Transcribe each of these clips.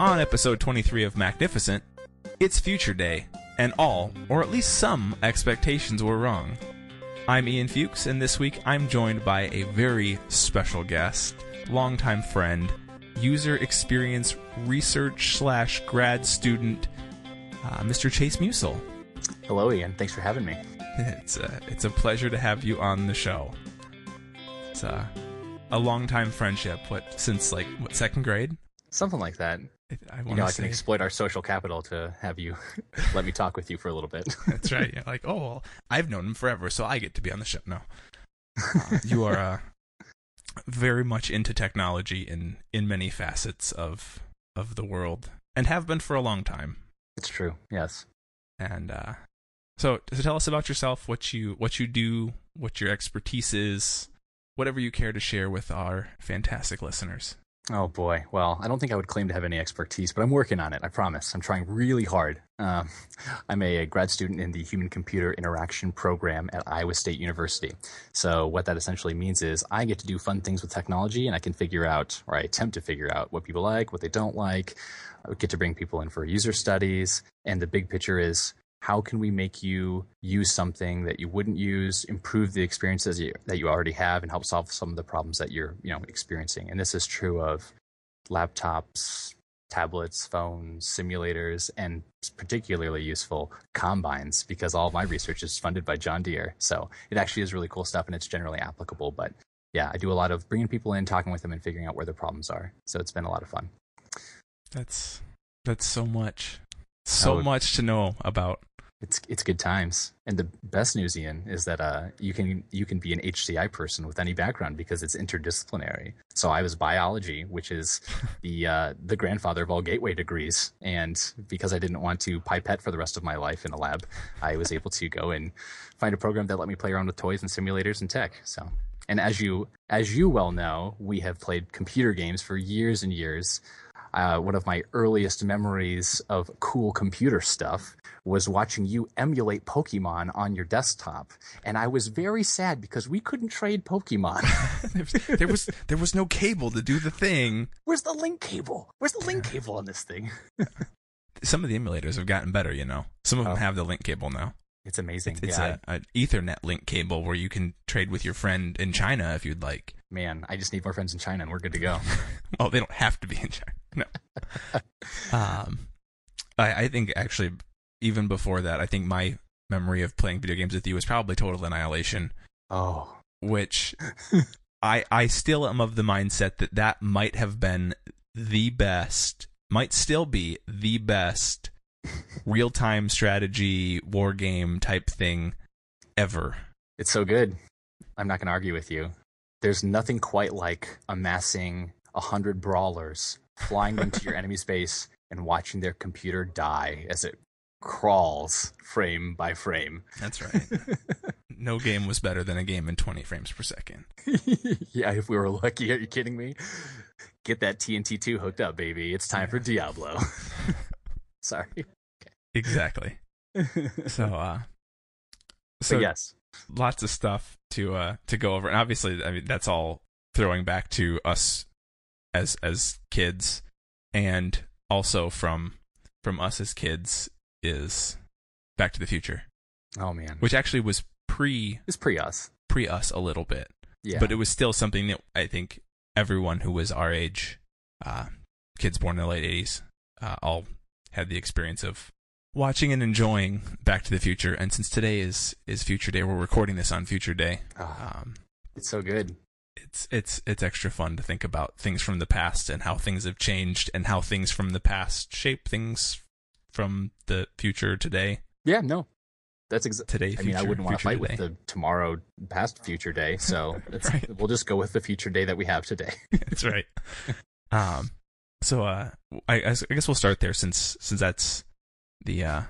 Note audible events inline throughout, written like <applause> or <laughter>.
On episode 23 of Magnificent, it's Future Day, and all, or at least some, expectations were wrong. I'm Ian Fuchs, and this week I'm joined by a very special guest, longtime friend, user experience research slash grad student, uh, Mr. Chase Musel. Hello, Ian. Thanks for having me. <laughs> It's a, it's a pleasure to have you on the show. It's a, a long time friendship. What since like what second grade? Something like that. I You know, to I say can exploit our social capital to have you <laughs> let me talk with you for a little bit. <laughs> that's right. You're like, oh, well, I've known him forever, so I get to be on the show. No, Uh, you are uh, very much into technology in in many facets of of the world, and have been for a long time. it's true. Yes. And uh, so, so tell us about yourself, what you what you do, what your expertise is, whatever you care to share with our fantastic listeners. Oh boy. Well, I don't think I would claim to have any expertise, but I'm working on it. I promise. I'm trying really hard. Um, <laughs> I'm a, grad student in the Human Computer Interaction Program at Iowa State University. So what that essentially means is I get to do fun things with technology, and I can figure out, or I attempt to figure out, what people like, what they don't like. I get to bring people in for user studies, and the big picture is how can we make you use something that you wouldn't use, improve the experiences that you already have, and help solve some of the problems that you're you know experiencing. And this is true of laptops, tablets, phones, simulators, and particularly useful combines because all my research is funded by John Deere. So it actually is really cool stuff, and it's generally applicable. But yeah, I do a lot of bringing people in, talking with them, and figuring out where the problems are. So it's been a lot of fun. That's that's so much, so Oh. much to know about. It's it's good times, and the best news, Ian, is that uh, you can you can be an HCI person with any background because it's interdisciplinary. So I was biology, which is <laughs> the uh, the grandfather of all gateway degrees, and because I didn't want to pipette for the rest of my life in a lab, I was able to go and find a program that let me play around with toys and simulators and tech. So, and as you as you well know, we have played computer games for years and years. Uh, one of my earliest memories of cool computer stuff was watching you emulate Pokemon on your desktop, and I was very sad because we couldn't trade Pokemon. <laughs> there, was, there was there was no cable to do the thing. Where's the link cable? Where's the link cable on this thing? <laughs> Some of the emulators have gotten better, you know. Some of them Oh. have the link cable now. It's amazing. It's yeah, a, an Ethernet link cable where you can trade with your friend in China if you'd like. man, I just need more friends in China, and we're good to go. <laughs> Oh, they don't have to be in China. No. <laughs> um, I, I think actually, even before that, I think my memory of playing video games with you was probably Total Annihilation, Oh, which <laughs> I I still am of the mindset that that might have been the best, might still be the best real time strategy war game type thing ever. it's so good. I'm not going to argue with you. There's nothing quite like amassing a hundred brawlers, flying into your <laughs> enemy's base, and watching their computer die as it crawls frame by frame. That's right. <laughs> no game was better than a game in 20 frames per second. <laughs> yeah, if we were lucky. Are you kidding me? Get that TNT two hooked up, baby. It's time for Diablo. <laughs> Sorry. Exactly. So, uh, So so yes, lots of stuff to uh to go over, and obviously, I mean that's all throwing back to us as as kids, and also from from us as kids is Back to the Future, oh man, which actually was pre it's pre us. pre us a little bit, Yeah, but it was still something that I think everyone who was our age, uh, kids born in the late '80s, uh, all had the experience of watching and enjoying Back to the Future. And since today is is Future Day, we're recording this on Future Day. Ah, Um, it's so good. it's it's it's extra fun to think about things from the past and how things have changed and how things from the past shape things from the future today. Yeah, no, that's exactly. Today, I mean, I wouldn't want to fight today. with the tomorrow past future day, so <laughs> Right. we'll just go with the future day that we have today. <laughs> That's right. <laughs> Um, so uh, I, I guess we'll start there since since that's the uh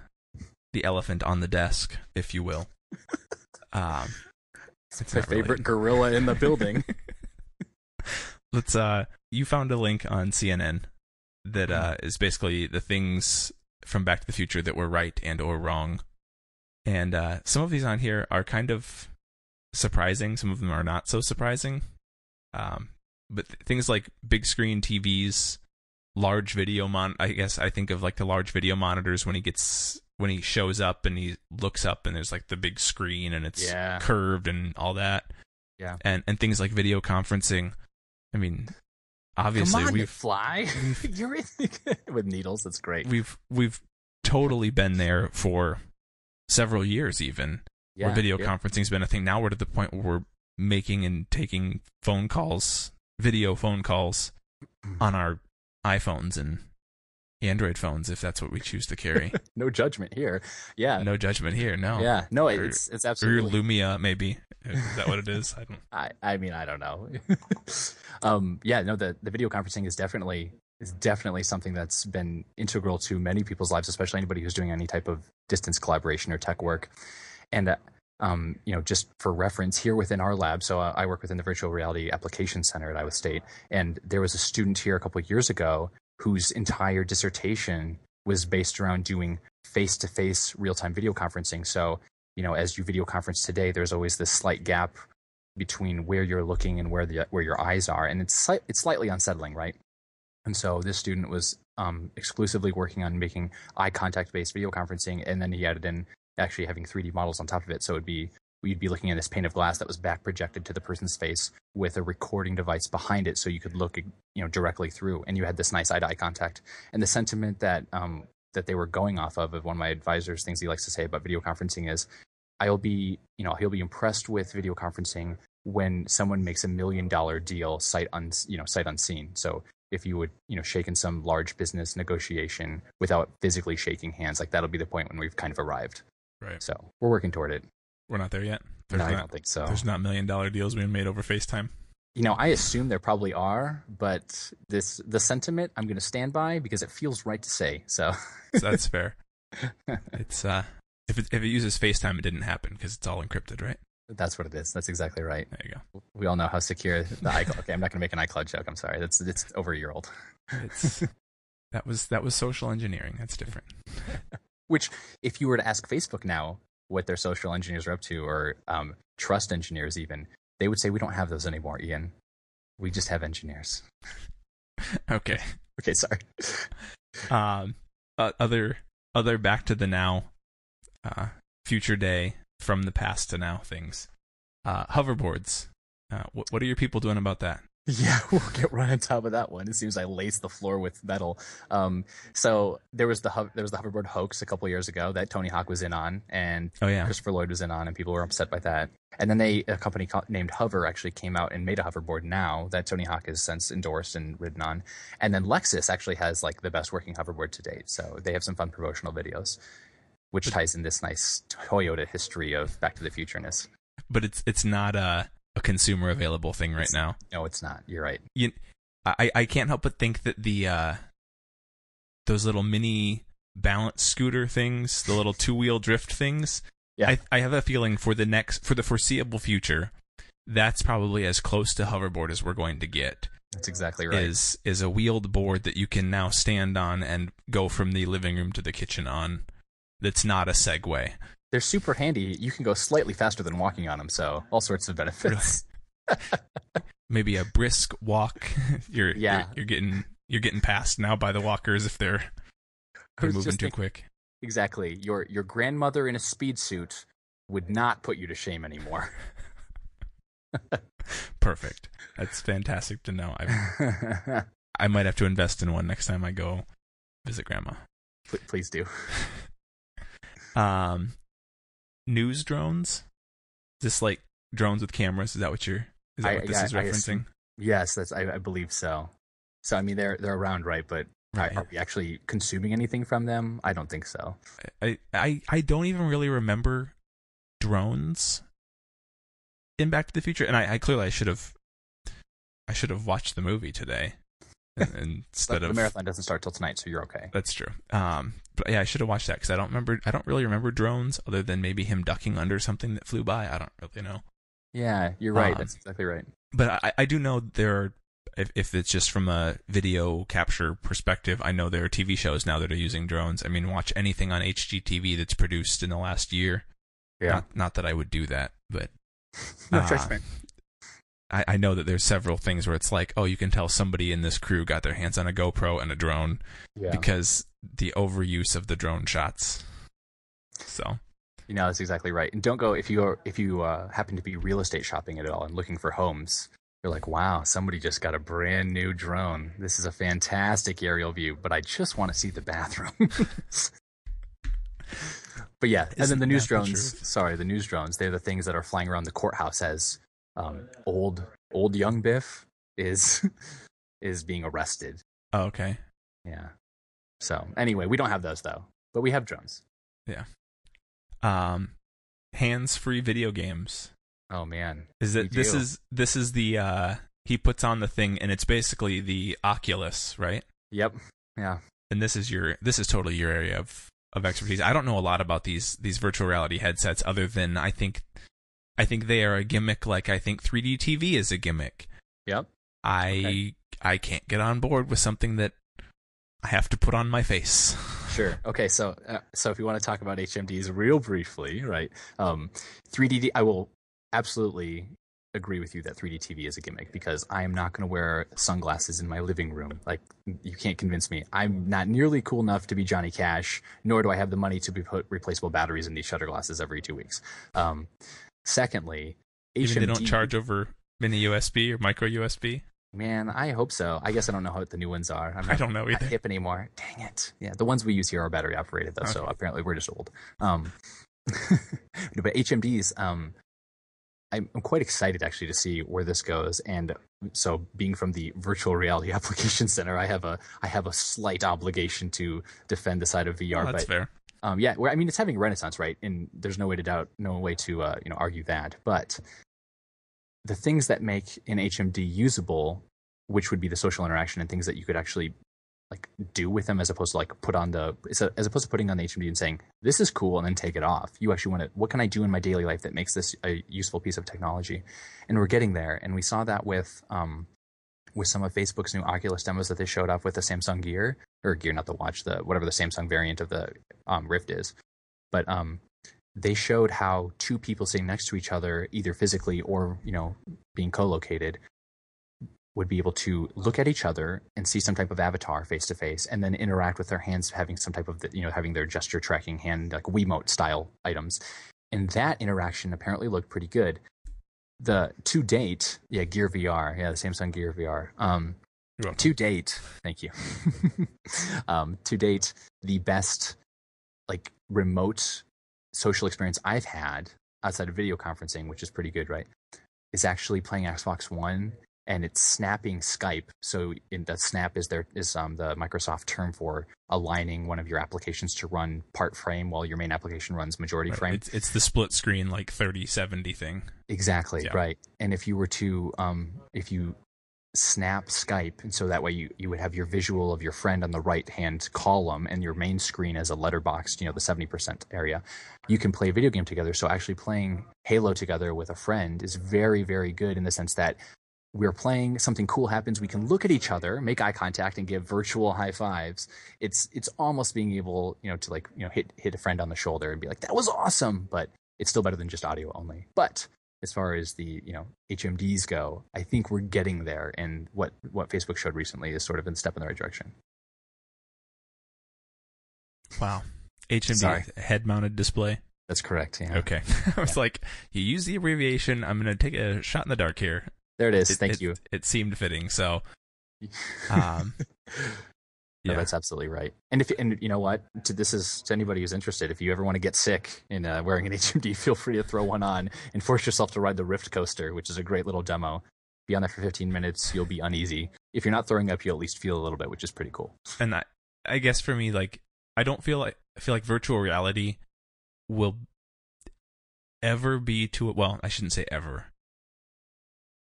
the elephant on the desk, if you will. <laughs> Um, it's My not really- favorite gorilla in the building. <laughs> let's uh you found a link on CNN that uh is basically the things from Back to the Future that were right and or wrong. And uh some of these on here are kind of surprising, some of them are not so surprising. Um but th- things like big screen TVs large video mon. I guess I think of like the large video monitors when he gets when he shows up and he looks up and there's like the big screen and it's Yeah. curved and all that. Yeah. And and things like video conferencing. I mean, obviously on, we've fly. <laughs> You're in <laughs> with needles. That's great. we've we've totally been there for several years even Yeah, where video yeah. conferencing's been a thing now we're to the point where we're making and taking phone calls video phone calls <clears throat> on our iPhones and Android phones if that's what we choose to carry <laughs> no judgment here. Yeah. no judgment here no Yeah. No, Or- it's it's or your absolutely. Lumia maybe is that what it <laughs> is I don't I, I mean, I don't know. <laughs> um, yeah, no, the, the video conferencing is definitely is definitely something that's been integral to many people's lives, especially anybody who's doing any type of distance collaboration or tech work. And uh, um, you know, just for reference, here within our lab, so uh, I work within the Virtual Reality Application Center at Iowa State, and there was a student here a couple years ago whose entire dissertation was based around doing face-to-face real-time video conferencing. So, you know, as you video conference today, there's always this slight gap between where you're looking and where the where your eyes are, and it's it's slightly unsettling, right? And so this student was um, exclusively working on making eye contact based video conferencing, and then he added in actually having 3D models on top of it. So it'd be you'd be looking at this pane of glass that was back projected to the person's face with a recording device behind it, so you could look you know directly through, and you had this nice eye to eye contact. And the sentiment that um, that they were going off of, of one of my advisors, things he likes to say about video conferencing is, I'll be you know he'll be impressed with video conferencing when someone makes a million dollar deal sight un, you know sight unseen. So if you would you know shake in some large business negotiation without physically shaking hands, like that'll be the point when we've kind of arrived. Right So we're working toward it. we're not there yet there's no, I don't think so. there's not million dollar deals being made over FaceTime You know, I assume there probably are, but this the sentiment I'm going to stand by because it feels right to say. So so that's <laughs> fair it's uh if it, if it uses FaceTime it didn't happen because it's all encrypted right that's what it is. That's exactly right. there you go We all know how secure the iCloud. Okay, I'm not going to make an iCloud joke. I'm sorry. That's it's over a year old. it's that was that was social engineering that's different <laughs> Which, if you were to ask Facebook now what their social engineers are up to, or um, trust engineers even, they would say we don't have those anymore, Ian. We just have engineers. <laughs> okay Okay, sorry. um uh, other other back to the now uh future day from the past to now things uh hoverboards uh what, what are your people doing about that <laughs> Yeah, we'll get right on top of that one. It seems I laced the floor with metal. Um, so there was the hov- there was the hoverboard hoax a couple years ago that Tony Hawk was in on, and oh yeah Christopher Lloyd was in on, and people were upset by that. And then they a company co- named Hover actually came out and made a hoverboard now that Tony Hawk has since endorsed and ridden on. And then Lexus actually has like the best working hoverboard to date. So they have some fun promotional videos, which ties in this nice Toyota history of Back to the Futureness. but it's it's not a a consumer available thing right It's- now No, it's not. You're right. you I I can't help but think that the uh those little mini balance scooter things, the little two wheel drift things. Yeah. I I have a feeling for the next for the foreseeable future, that's probably as close to hoverboard as we're going to get. That's exactly right. Is is a wheeled board that you can now stand on and go from the living room to the kitchen on. That's not a Segway. They're super handy. You can go slightly faster than walking on them, so all sorts of benefits. <laughs> Maybe a brisk walk. <laughs> you're Yeah. You're, you're getting you're getting passed now by the walkers if they're, they're moving too thinking- quick. Exactly. Your your grandmother in a speed suit would not put you to shame anymore. <laughs> Perfect. That's fantastic to know. I I might have to invest in one next time I go visit grandma. Pl- Please do. Um, news drones. Is this like drones with cameras? Is that what you're? Is that I- what this yeah, is referencing? Yes, that's I, I believe so. So I mean they're they're around, right? But are- Right. are we actually consuming anything from them? I don't think so. I, I I don't even really remember drones in Back to the Future, and I, I clearly I should have I should have watched the movie today <laughs> instead of the of marathon doesn't start till tonight, so you're okay. That's true. Um, but yeah, I should have watched that because I don't remember. I don't really remember drones other than maybe him ducking under something that flew by. I don't really know. Yeah, you're right. Um, that's exactly right. But I, I do know there are. If, if it's just from a video capture perspective, I know there are TV shows now that are using drones. I mean, watch anything on HGTV that's produced in the last year. Yeah. Not, not that I would do that, but <laughs> No uh. I, I know that there's several things where it's like, oh, you can tell somebody in this crew got their hands on a GoPro and a drone Yeah. because the overuse of the drone shots. So You know, that's exactly right. And don't go if you are, if you uh, happen to be real estate shopping at all and looking for homes. You're like, wow, somebody just got a brand new drone. This is a fantastic aerial view, but I just want to see the bathroom. <laughs> but yeah, and then the news that the drones. sorry, the news drones. They're the things that are flying around the courthouse as um, old old young Biff is <laughs> is being arrested. oh, okay. Yeah. So anyway, we don't have those though, but we have drones. Yeah. Um, hands-free video games. Oh man, Is it this do. is this is the uh he puts on the thing and it's basically the Oculus, right? Yep. Yeah. And this is your this is totally your area of of expertise. I don't know a lot about these these virtual reality headsets other than I think I think they are a gimmick like I think 3D TV is a gimmick. Yep. I Okay. I can't get on board with something that I have to put on my face. <laughs> Sure. Okay. So, uh, so if you want to talk about HMDs real briefly, right? Um, 3D. I will absolutely agree with you that 3D TV is a gimmick because I am not going to wear sunglasses in my living room. Like you can't convince me. I'm not nearly cool enough to be Johnny Cash, nor do I have the money to be put replaceable batteries in these shutter glasses every two weeks. Um, secondly, Even HMD. they don't charge over mini USB or micro USB. Man, I hope so. I guess I don't know what the new ones are. I'm I don't know either. not hip anymore. Dang it. Yeah, the ones we use here are battery operated though, so apparently we're just old. Um, <laughs> but HMDs, um, I'm, I'm quite excited actually to see where this goes. And so, being from the virtual reality <laughs> application center, I have a I have a slight obligation to defend the side of VR. Oh, that's but fair. Um, yeah, where, I mean, it's having a renaissance, right? And there's no way to doubt, no way to uh, you know argue that. But the things that make an HMD usable, which would be the social interaction and things that you could actually like do with them, as opposed to like put on the as opposed to putting on the HMD and saying this is cool and then take it off. You actually want to what can I do in my daily life that makes this a useful piece of technology? And we're getting there, and we saw that with um, with some of Facebook's new Oculus demos that they showed off with the Samsung Gear or Gear, not the watch, the whatever the Samsung variant of the um, Rift is. But um, they showed how two people sitting next to each other, either physically or you know being co-located, would be able to look at each other and see some type of avatar face to face, and then interact with their hands, having some type of you know having their gesture tracking hand like Wiimote style items. And that interaction apparently looked pretty good. The to date, yeah, Gear VR, yeah, the Samsung Gear VR. Um. To date, thank you. <laughs> um, to date, the best like remote social experience I've had outside of video conferencing, which is pretty good, right? Is actually playing Xbox One and it's snapping Skype. So in the snap is there is um, the Microsoft term for aligning one of your applications to run part frame while your main application runs majority Right. frame. It's it's the split screen like 3070 thing. Exactly Yeah. right. And if you were to, um, if you snap Skype, and so that way you you would have your visual of your friend on the right hand column and your main screen as a letterbox, you know, the seventy percent area. You can play a video game together. So actually playing Halo together with a friend is very very good in the sense that we're playing something cool happens we can look at each other make eye contact and give virtual high fives it's it's almost being able you know to like you know hit hit a friend on the shoulder and be like that was awesome but it's still better than just audio only but as far as the you know hmds go i think we're getting there and what what facebook showed recently is sort of a step in the right direction Wow. HMD Sorry. head mounted display. that's correct yeah Okay. <laughs> I was like, you use the abbreviation. I'm going to take a shot in the dark here. there it is It- thank it- you It seemed fitting. So, <laughs> um, <laughs> No, yeah. that's absolutely right. And if and you know what, to, this is to anybody who's interested. If you ever want to get sick in uh, wearing an <laughs> HMD, feel free to throw one on and force yourself to ride the Rift coaster, which is a great little demo. Be on there for 15 minutes. You'll be uneasy. If you're not throwing up, you'll at least feel a little bit, which is pretty cool. and I, I guess for me, like, I don't feel like I feel like virtual reality will ever be to a, well, I shouldn't say ever.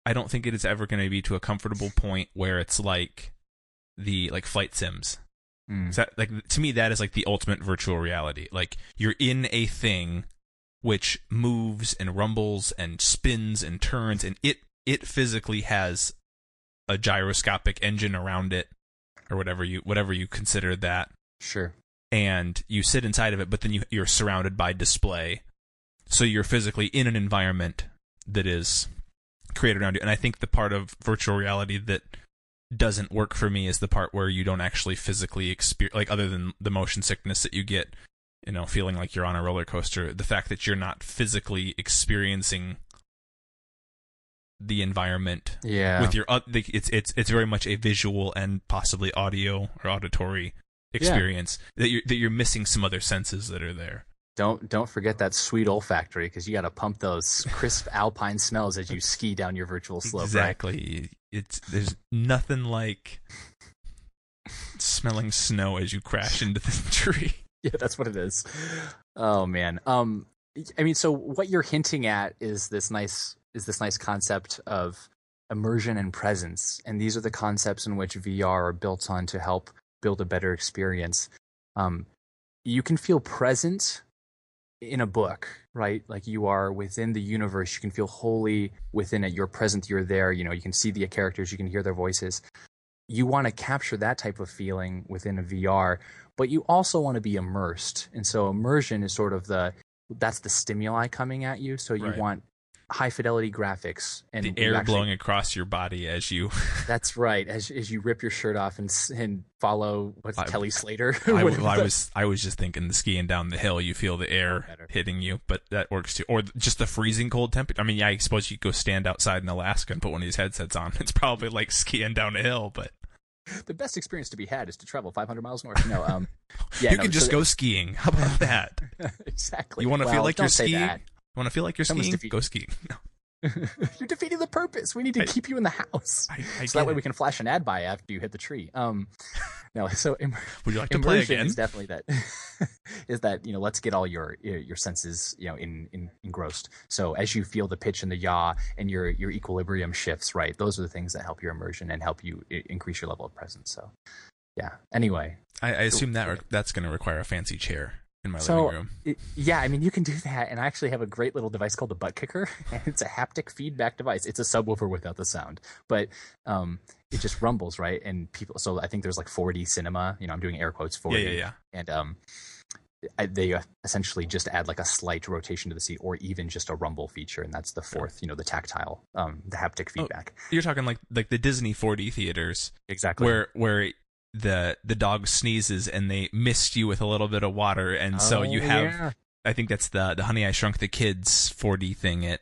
I don't think it is ever going to be to a comfortable point where it's like the like flight sims. Mm. That like to me that is like the ultimate virtual reality. Like you're in a thing which moves and rumbles and spins and turns and it it physically has a gyroscopic engine around it or whatever you whatever you consider that Sure. and you sit inside of it but then you you're surrounded by display so you're physically in an environment that is created around you. And I think the part of virtual reality that doesn't work for me is the part where you don't actually physically experience, like other than the motion sickness that you get, you know, feeling like you're on a roller coaster. The fact that you're not physically experiencing the environment Yeah. with your it's it's it's very much a visual and possibly audio or auditory experience that you're that you're missing some other senses that are there. Don't don't forget that sweet olfactory because you got to pump those crisp <laughs> alpine smells as you ski down your virtual slope. Right? It's there's nothing like smelling snow as you crash into the <laughs> tree. Yeah, that's what it is. Oh man. Um, I mean, so what you're hinting at is this nice is this nice concept of immersion and presence, and these are the concepts in which VR are built on to help build a better experience. Um, you can feel present in a book, right? Like you are within the universe. You can feel wholly within it. You're present. You're there. You know, you can see the characters. You can hear their voices. You want to capture that type of feeling within a VR, but you also want to be immersed. And so immersion is sort of the that's the stimuli coming at you. So you Right. want high fidelity graphics and The air actually- blowing across your body as you. <laughs> That's right. As as you rip your shirt off and and follow what's I- Kelly Slater. <laughs> I, I was I was just thinking the skiing down the hill, you feel the air better. hitting you, but that works too. Or just the freezing cold temperature. I mean, yeah, I suppose you could go stand outside in Alaska and put one of these headsets on. <laughs> It's probably like skiing down a hill, but the best experience to be had is to travel 500 miles north. No, um, yeah, you no, can just so- go skiing. How about that? exactly. You want to Well, feel like you're skiing? Want to feel like you're Someone's skiing? Go skiing. <laughs> No, <laughs> you're defeating the purpose. We need to I- keep you in the house. I, I so that way it. we can flash an ad buy after you hit the tree. Um, <laughs> no, so im- Would you like to play again? is definitely that. is that you know? Let's get all your your your senses you know in, in engrossed. So as you feel the pitch and the yaw and your your equilibrium shifts, right? Those are the things that help your immersion and help you i- increase your level of presence. So, yeah. Anyway, I, I assume that re- that's going to require a fancy chair in my So- living room. It- yeah, I mean, you can do that, and I actually have a great little device called the butt kicker, <laughs> and it's a haptic feedback device. It's a subwoofer without the sound, but um, it just rumbles, right? And people, so I think there's like 4D cinema. You know, I'm doing air quotes 4D, Yeah, yeah, yeah. and um, I, they essentially just add like a slight rotation to the seat, or even just a rumble feature, and that's the fourth. You know, the tactile, um, the haptic Oh, feedback. You're talking like like the Disney 4D theaters exactly. where where the the dog sneezes and they mist you with a little bit of water, and so oh, you Oh, have yeah. I think that's the the Honey I Shrunk the Kids 4D thing at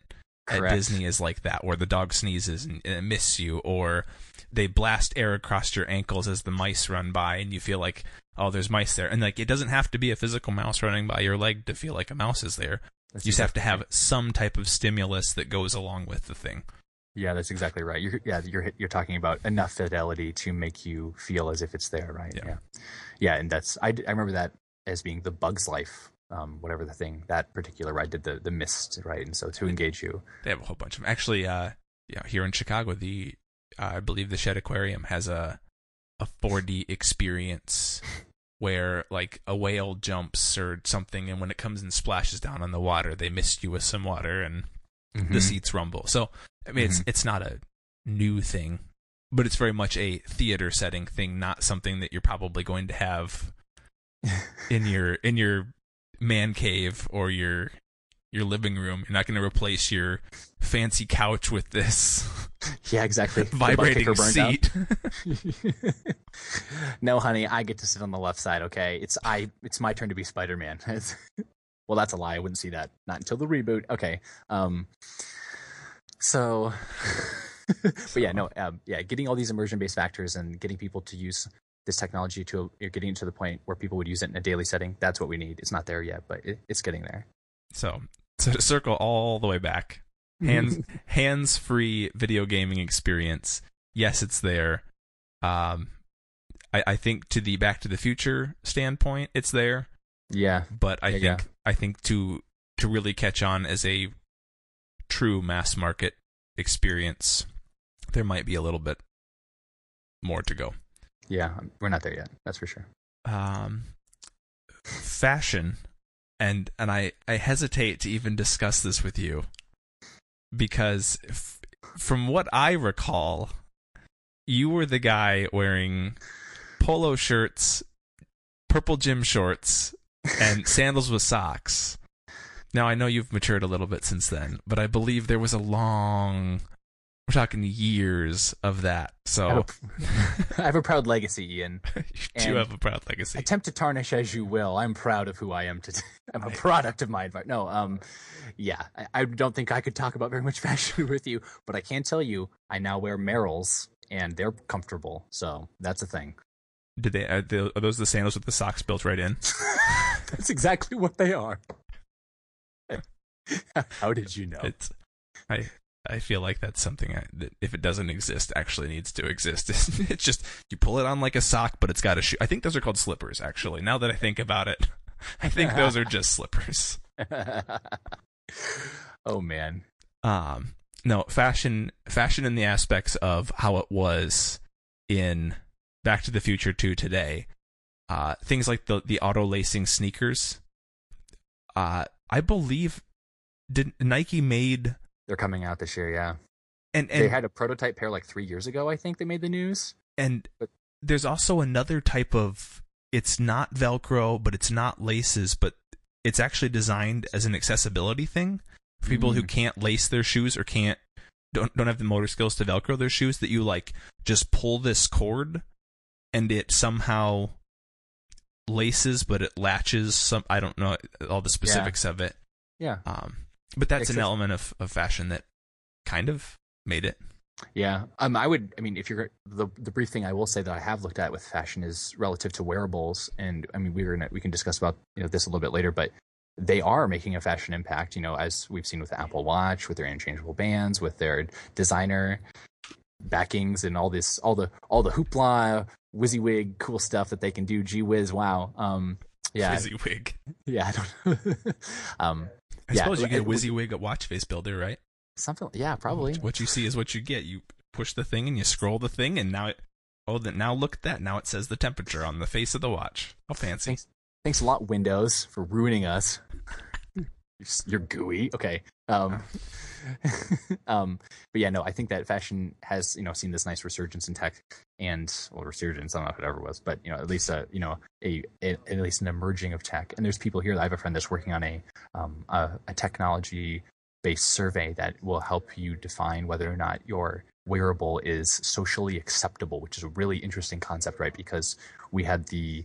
at Disney is like that, where the dog sneezes and, and it mists you, or they blast air across your ankles as the mice run by, and you feel like oh, there's mice there, and like it doesn't have to be a physical mouse running by your leg to feel like a mouse is there. That's you just have to have some type of stimulus that goes along with the thing. Yeah, that's exactly right. You're yeah, you're you're talking about enough fidelity to make you feel as if it's there, right? Yeah. yeah, Yeah, and that's I, I remember that as being the Bugs Life, um, whatever the thing that particular ride did the the mist, right? And so to engage you, They have a whole bunch of them. Actually, uh, yeah, here in Chicago, the uh, I believe the Shedd Aquarium has a a 4D experience <laughs> where like a whale jumps or something, and when it comes and splashes down on the water, they mist you with some water, and Mm-hmm. the seats rumble. So I mean, it's mm-hmm. it's not a new thing, but it's very much a theater setting thing, not something that you're probably going to have <laughs> in your in your man cave or your your living room. You're not going to replace your fancy couch with this <laughs> yeah, exactly. Vibrating kicker burned out. seat. <laughs> no, honey, I get to sit on the left side. Okay, it's I. It's my turn to be Spider Man. Well, that's a lie. I wouldn't see that not until the reboot. Okay. Um. So, <laughs> but yeah, no, um, yeah, getting all these immersion based factors and getting people to use this technology to you're getting to the point where people would use it in a daily setting. That's what we need. It's not there yet, but it, it's getting there. so so to circle all the way back, <laughs> hands hands free video gaming experience. Yes, it's there. Um, I, I think to the Back to the Future standpoint, it's there. Yeah, but I Yeah, think yeah. I think to to really catch on as a true mass market experience, there might be a little bit more to go. yeah, we're not there yet. That's for sure. Um, fashion, and and I I hesitate to even discuss this with you because f- from what I recall, you were the guy wearing polo shirts, purple gym shorts, and sandals with socks. Now I know you've matured a little bit since then, but I believe there was a long we're talking years of that. I So have, a, <laughs> I have a proud legacy, Ian. you and- have a proud legacy. Attempt to tarnish as you will. I'm proud of who I am today. <laughs> I'm a product of my environment. No, um, yeah, I, I don't think I could talk about very much <laughs> fashion with you, but I can tell you, I now wear Merrells and they're comfortable. So that's a thing. Did they? Are, the, are those the sandals with the socks built right in? <laughs> that's exactly what they are. <laughs> How did you know? It's. I. I feel like that's something I, that if it doesn't exist, actually needs to exist. <laughs> it's just you pull it on like a sock, but it's got a shoe. I think those are called slippers. Actually, now that I think about it, I think those are just slippers. oh man. um no fashion fashion in the aspects of how it was in back to the future to today uh things like the the auto lacing sneakers uh i believe did nike made They're coming out this year, yeah. and they had a prototype pair like three years ago, I think they made the news. and but- there's also another type of it's not velcro but it's not laces but it's actually designed as an accessibility thing for people who Mm. can't lace their shoes or can't don't don't have the motor skills to velcro their shoes that you like just pull this cord and it somehow laces but it latches some I don't know all the specifics of it Yeah. um but that's an element of, of fashion that kind of made it Yeah, um, I would. I mean, if you're the the brief thing I will say that I have looked at with fashion is relative to wearables, and I mean we're gonna we can discuss about you know this a little bit later, but they are making a fashion impact. You know, as we've seen with the Apple Watch, with their interchangeable bands, with their designer backings, and all this, all the all the hoopla, WYSIWYG, cool stuff that they can do. Gee whiz, wow. Um, yeah, WYSIWYG yeah. I don't. <laughs> um, I Yeah, suppose you get WYSIWYG at Watch Face Builder right something. Yeah, probably. What you see is what you get. You push the thing and you scroll the thing, and now it. Oh, that now look at that. Now it says the temperature on the face of the watch. How fancy! Thanks, thanks a lot, Windows, for ruining us. You're You're gooey. Okay. Um, <laughs> um, but yeah, no, I think that fashion has you know seen this nice resurgence in tech and well, resurgence. I don't know if it ever was, but you know, at least a you know a, a at least an emerging of tech. And there's people here. I have a friend that's working on a um a, a technology based survey that will help you define whether or not your wearable is socially acceptable, which is a really interesting concept, right? Because we had the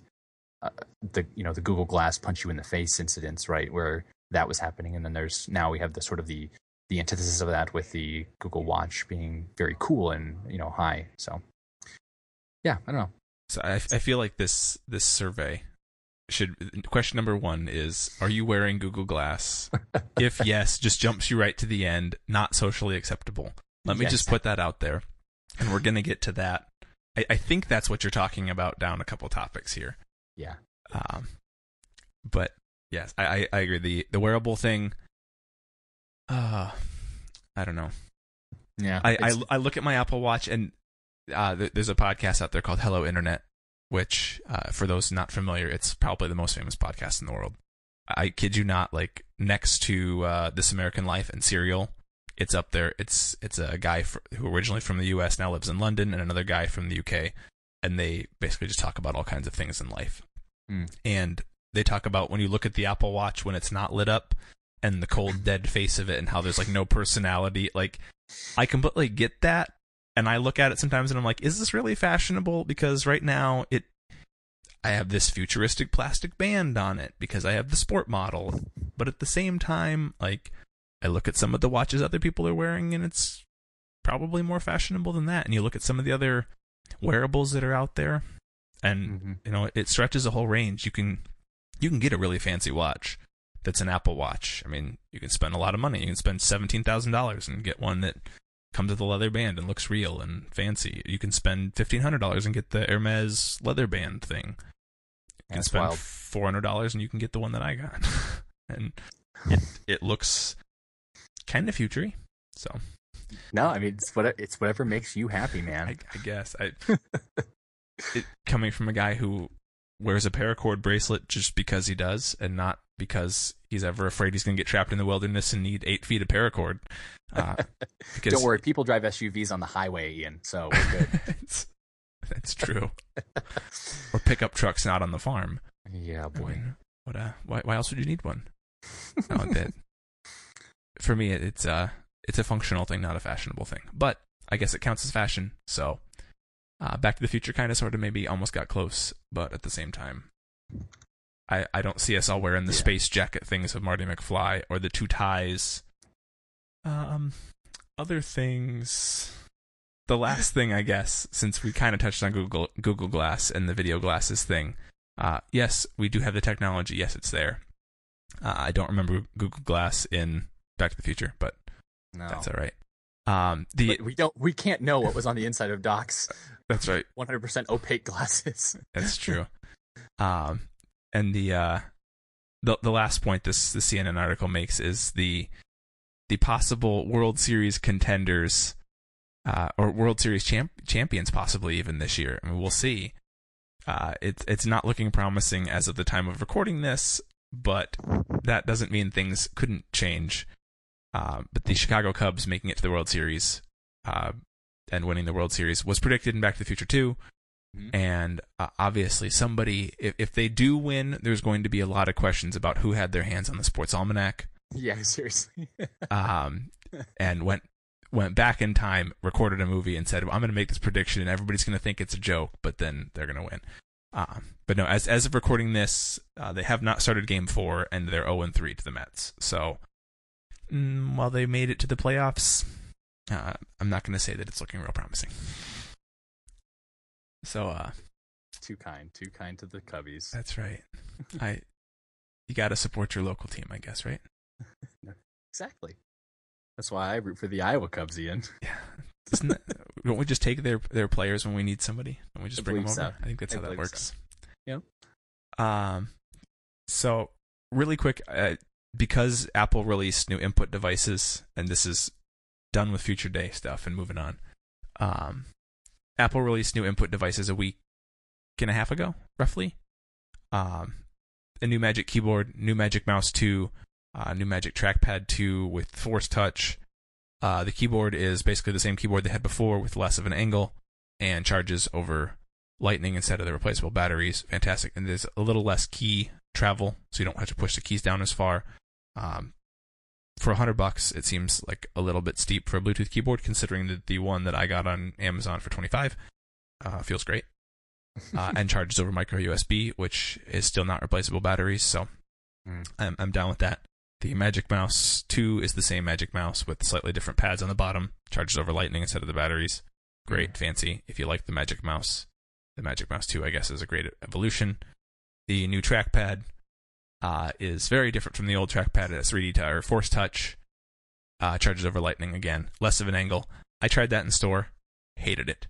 uh, the you know the Google Glass punch you in the face incidents, right, where that was happening, and then there's now we have the sort of the the antithesis of that with the Google Watch being very cool and you know high. So yeah, I don't know. So I, I feel like this this survey should question number one is: Are you wearing Google Glass? <laughs> if yes, just jumps you right to the end. Not socially acceptable. Let me Yes. just put that out there, and we're gonna get to that. I, I think that's what you're talking about down a couple topics here. Yeah, Um, but yes, I, I, I agree. The the wearable thing. Uh, I don't know. yeah. I, I I look at my Apple Watch and uh, th- there's a podcast out there called Hello Internet, which uh, for those not familiar, it's probably the most famous podcast in the world. I kid you not, like next to uh, This American Life and Serial, it's up there. It's it's a guy fr- who originally from the U.S. now lives in London, and another guy from the U.K. And they basically just talk about all kinds of things in life. Hmm. And they talk about when you look at the Apple Watch when it's not lit up, and the cold <laughs> dead face of it, and how there's like no personality. Like I completely get that, and I look at it sometimes and I'm like, is this really fashionable? Because right now it, I have this futuristic plastic band on it because I have the sport model, but at the same time, like I look at some of the watches other people are wearing and it's probably more fashionable than that. And you look at some of the other wearables that are out there, and Mhm. you know it stretches a whole range. You can you can get a really fancy watch that's an Apple Watch. I mean, you can spend a lot of money. You can spend seventeen thousand dollars and get one that comes with a leather band and looks real and fancy. You can spend fifteen hundred dollars and get the Hermes leather band thing. You can That's spend wild. four hundred dollars and you can get the one that I got, <laughs> and it it looks kind of futury. So No, I mean it's what it's whatever makes you happy, man. I, I guess I <laughs> it, coming from a guy who wears a paracord bracelet just because he does, and not because he's ever afraid he's going to get trapped in the wilderness and need eight feet of paracord. Uh, <laughs> because Don't worry, people drive SUVs on the highway, Ian. So we're good. <laughs> that's true. or pickup trucks not on the farm. yeah, I boy. mean, what? Uh, why? Why else would you need one? No, that for me, it, it's uh, it's a functional thing, not a fashionable thing. But I guess it counts as fashion. So, uh, Back to the Future kind of sort of maybe almost got close, but at the same time, I I don't see us all wearing the Yeah. space jacket things of Marty McFly or the two ties. Um, other things. The last thing, I guess, since we kind of touched on Google Google Glass and the video glasses thing, uh, yes, we do have the technology. Yes, it's there. Uh, I don't remember Google Glass in Back to the Future, but No, that's all right. Um, the But we don't. We can't know what was on the inside of Doc's that's right. 100% opaque glasses. <laughs> That's true. um, and the uh, the the last point this the CNN article makes is the the possible World Series contenders, uh, or World Series champ- champions, possibly even this year. I mean, we'll see. Uh, it's it's not looking promising as of the time of recording this, but that doesn't mean things couldn't change. Uh, but the Chicago Cubs making it to the World Series uh, and winning the World Series was predicted in Back to the Future 2 Mhm. and uh, obviously somebody if, if they do win there's going to be a lot of questions about who had their hands on the sports almanac Yeah, <laughs> seriously. um, <laughs> and went went back in time recorded a movie and said well, i'm going to make this prediction and everybody's going to think it's a joke but then they're going to win um, but no as as of recording this uh, they have not started game four and they're 0 and 3 to the mets so mm, while they made it to the playoffs uh, i'm not going to say that it's looking real promising so uh too kind. Too kind to the Cubbies. That's right. <laughs> I you got to support your local team, I guess, right? <laughs> Exactly. That's why I root for the Iowa Cubs, Ian. <laughs> Yeah. That, don't we just take their their players when we need somebody? Don't we just I bring them over? so. I think that's I how that works. Yep. Um. So really quick, uh, because Apple released new input devices, and this is done with future day stuff, and moving on. Um, Apple released new input devices a week and a half ago, roughly. Um, a new Magic Keyboard, new Magic Mouse 2, uh, new Magic Trackpad 2 with Force Touch. Uh, the keyboard is basically the same keyboard they had before with less of an angle and charges over Lightning instead of the replaceable batteries. Fantastic. And there's a little less key travel, so you don't have to push the keys down as far. Um, for a hundred bucks, it seems like a little bit steep for a Bluetooth keyboard, considering that the one that I got on Amazon for twenty five uh, feels great <laughs> uh, and charges over micro USB, which is still not replaceable batteries. So Mm. I'm I'm down with that. The Magic Mouse 2 is the same Magic Mouse with slightly different pads on the bottom. Charges over Lightning instead of the batteries. Great, fancy. If you like the Magic Mouse, the Magic Mouse 2, I guess, is a great evolution. The new trackpad uh, is very different from the old trackpad. It has 3D t- or Force Touch. Uh, charges over Lightning again, less of an angle. I tried that in store, hated it.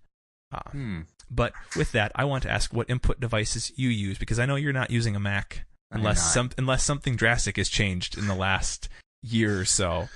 Uh, Hmm. but with that, I want to ask what input devices you use because I know you're not using a Mac unless some unless something drastic has changed in the last year or so.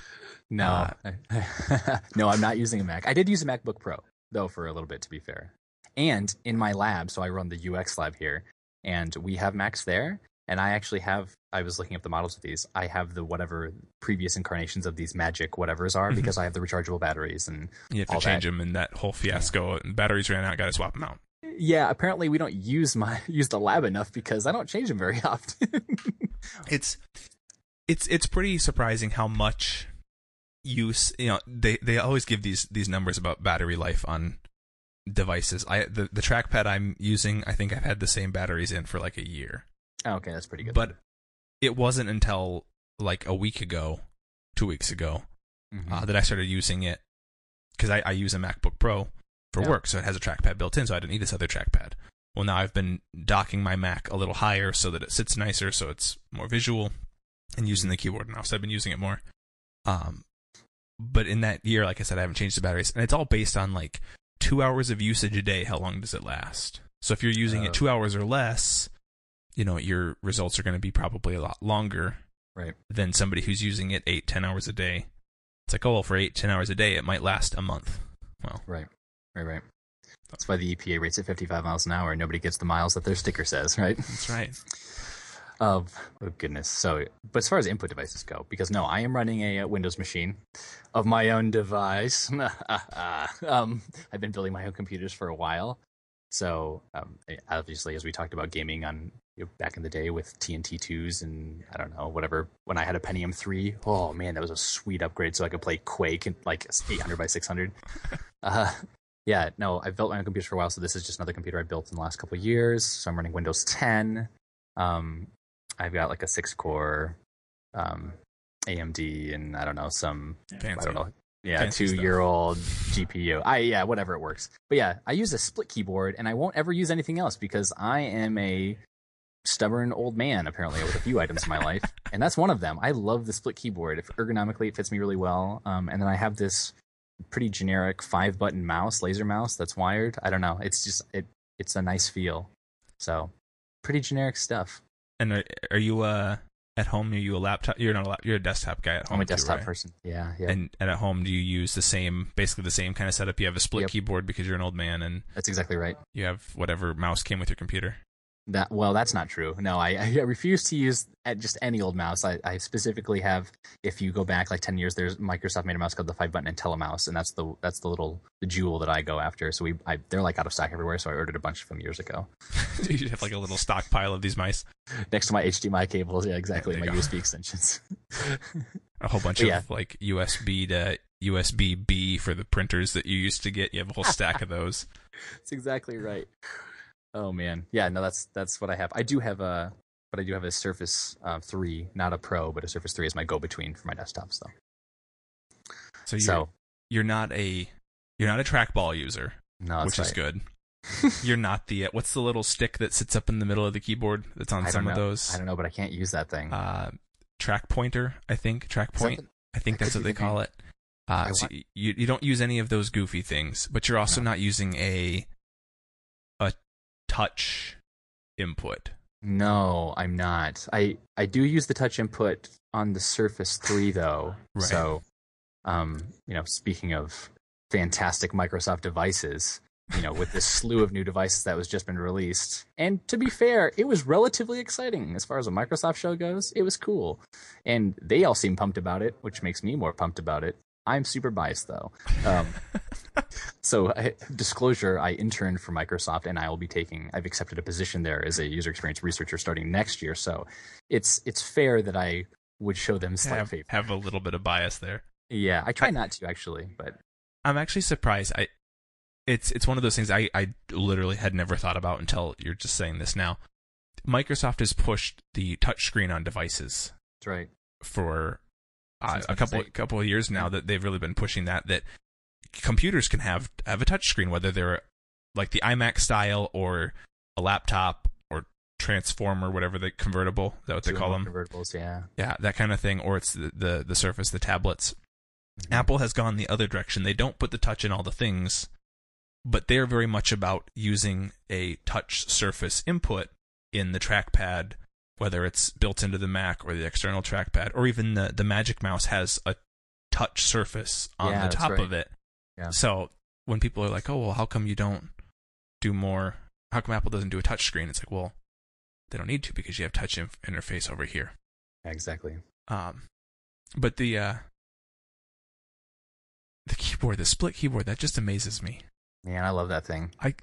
No, Uh, <laughs> no, I'm not using a Mac. I did use a MacBook Pro though for a little bit, to be fair. And in my lab, so I run the UX lab here, and we have Macs there. And I actually have. I was looking up the models of these. I have the whatever previous incarnations of these Magic whatevers are Mhm. because I have the rechargeable batteries and You have to change that. them, and that whole fiasco. Batteries ran out, got to swap them out. yeah. Apparently, we don't use my <laughs> use the lab enough because I don't change them very <laughs> often. It's it's it's pretty surprising how much use you know they they always give these these numbers about battery life on devices. I the the trackpad I'm using, I think I've had the same batteries in for like a year. Oh, okay, that's pretty good. But it wasn't until like a week ago, two weeks ago, Mhm. uh, that I started using it because I, I use a MacBook Pro for Yeah. work, so it has a trackpad built in, so I didn't need this other trackpad. Well, now I've been docking my Mac a little higher so that it sits nicer, so it's more visual, and using the keyboard now, so I've been using it more. Um, but in that year, like I said, I haven't changed the batteries, and it's all based on like two hours of usage a day. How long does it last? So if you're using Oh. it two hours or less, you know your results are going to be probably a lot longer right. than somebody who's using it eight, ten hours a day. It's like, oh, well, for eight, ten hours a day, it might last a month. Well, Right. Right. Right. That's why the EPA rates at 55 miles an hour. and Nobody gets the miles that their sticker says, right? that's right. Of <laughs> oh goodness. So, but as far as input devices go, because no, I am running a, uh Windows machine of my own device. <laughs> um, I've been building my own computers for a while, So um, obviously, as we talked about gaming on you know, back in the day with TNT twos and I don't know whatever. When I had a Pentium three, oh man, that was a sweet upgrade. So I could play Quake and like 800 by 600. <laughs> uh, yeah, no, I've built my own computer for a while, so this is just another computer I built in the last couple of years. So I'm running Windows 10. Um, I've got like a six core um, AMD and I don't know some Fancy. I don't know yeah two stuff. year old GPU. I yeah whatever it works. But yeah, I use a split keyboard and I won't ever use anything else because I am a stubborn old man apparently with a few items in my life, <laughs> and that's one of them. I love the split keyboard. If ergonomically it fits me really well, um, and then I have this pretty generic five button mouse, laser mouse that's wired. I don't know. It's just it it's a nice feel. So pretty generic stuff. And are, are you uh at home? Are you a laptop? You're not a lap, You're a desktop guy at home. I'm a too, desktop right? person. Yeah, yeah. And and at home, do you use the same, basically the same kind of setup? You have a split Yep. keyboard because you're an old man, and that's exactly right. you have whatever mouse came with your computer. That well, that's not true. No, I, I refuse to use uh, just any old mouse. I, I specifically have. If you go back like ten years, there's Microsoft made a mouse called the five button IntelliMouse, and that's the that's the little the jewel that I go after. So we I, they're like out of stock everywhere. So I ordered a bunch of them years ago. <laughs> you should have like a little stockpile of these mice, Next to my HDMI cables, yeah, exactly. My go. USB extensions. <laughs> a whole bunch But of yeah. like USB to USB B for the printers that you used to get. You have a whole stack of those. <laughs> that's exactly right. Oh man, yeah. No, that's that's what I have. I do have a, but I do have a Surface uh, Three, not a Pro, but a Surface Three is my go between for my desktops though. So you're So you're not a you're not a trackball user, no, which that's is good. <laughs> you're not the uh, what's the little stick that sits up in the middle of the keyboard that's on some of those I don't know, but I can't use that thing. uh, track pointer. I think track point. the- I think that that's what they the name. call it. Uh, so you you don't use any of those goofy things, but you're also No. not using a touch input. No, I'm not. I I do use the touch input on the Surface 3 though. <laughs> Right. So, um, you know, speaking of fantastic Microsoft devices, you know, with this <laughs> slew of new devices that was just been released. And to be fair, it was relatively exciting as far as a Microsoft show goes. It was cool. And they all seem pumped about it, which makes me more pumped about it. I'm super biased though. Um, <laughs> so, I, disclosure: I interned for Microsoft, and I will be taking. I've accepted a position there as a user experience researcher starting next year. So, it's it's fair that I would show them slight Have, favor. have a little bit of bias there. Yeah, I try not to actually, but I'm actually surprised. I it's it's one of those things I I literally had never thought about until you're just saying this now. Microsoft has pushed the touchscreen on devices that's right. for uh, a couple 1998. couple of years now that they've really been pushing that that computers can have have a touchscreen whether they're like the iMac style or a laptop or transformer whatever the convertible is that what they call them convertibles. Yeah, yeah that kind of thing or it's the the, the surface the tablets Mhm. Apple has gone the other direction. They don't put the touch in all the things, but they're very much about using a touch surface input in the trackpad, whether it's built into the Mac or the external trackpad, or even the, the Magic Mouse has a touch surface on Yeah, the top right. of it. Yeah. So when people are like, oh, well, how come you don't do more? How come Apple doesn't do a touch screen? It's like, well, they don't need to because you have touch inf- interface over here. exactly. Um, but the uh, the keyboard, the split keyboard, that just amazes me. Man, I love that thing. I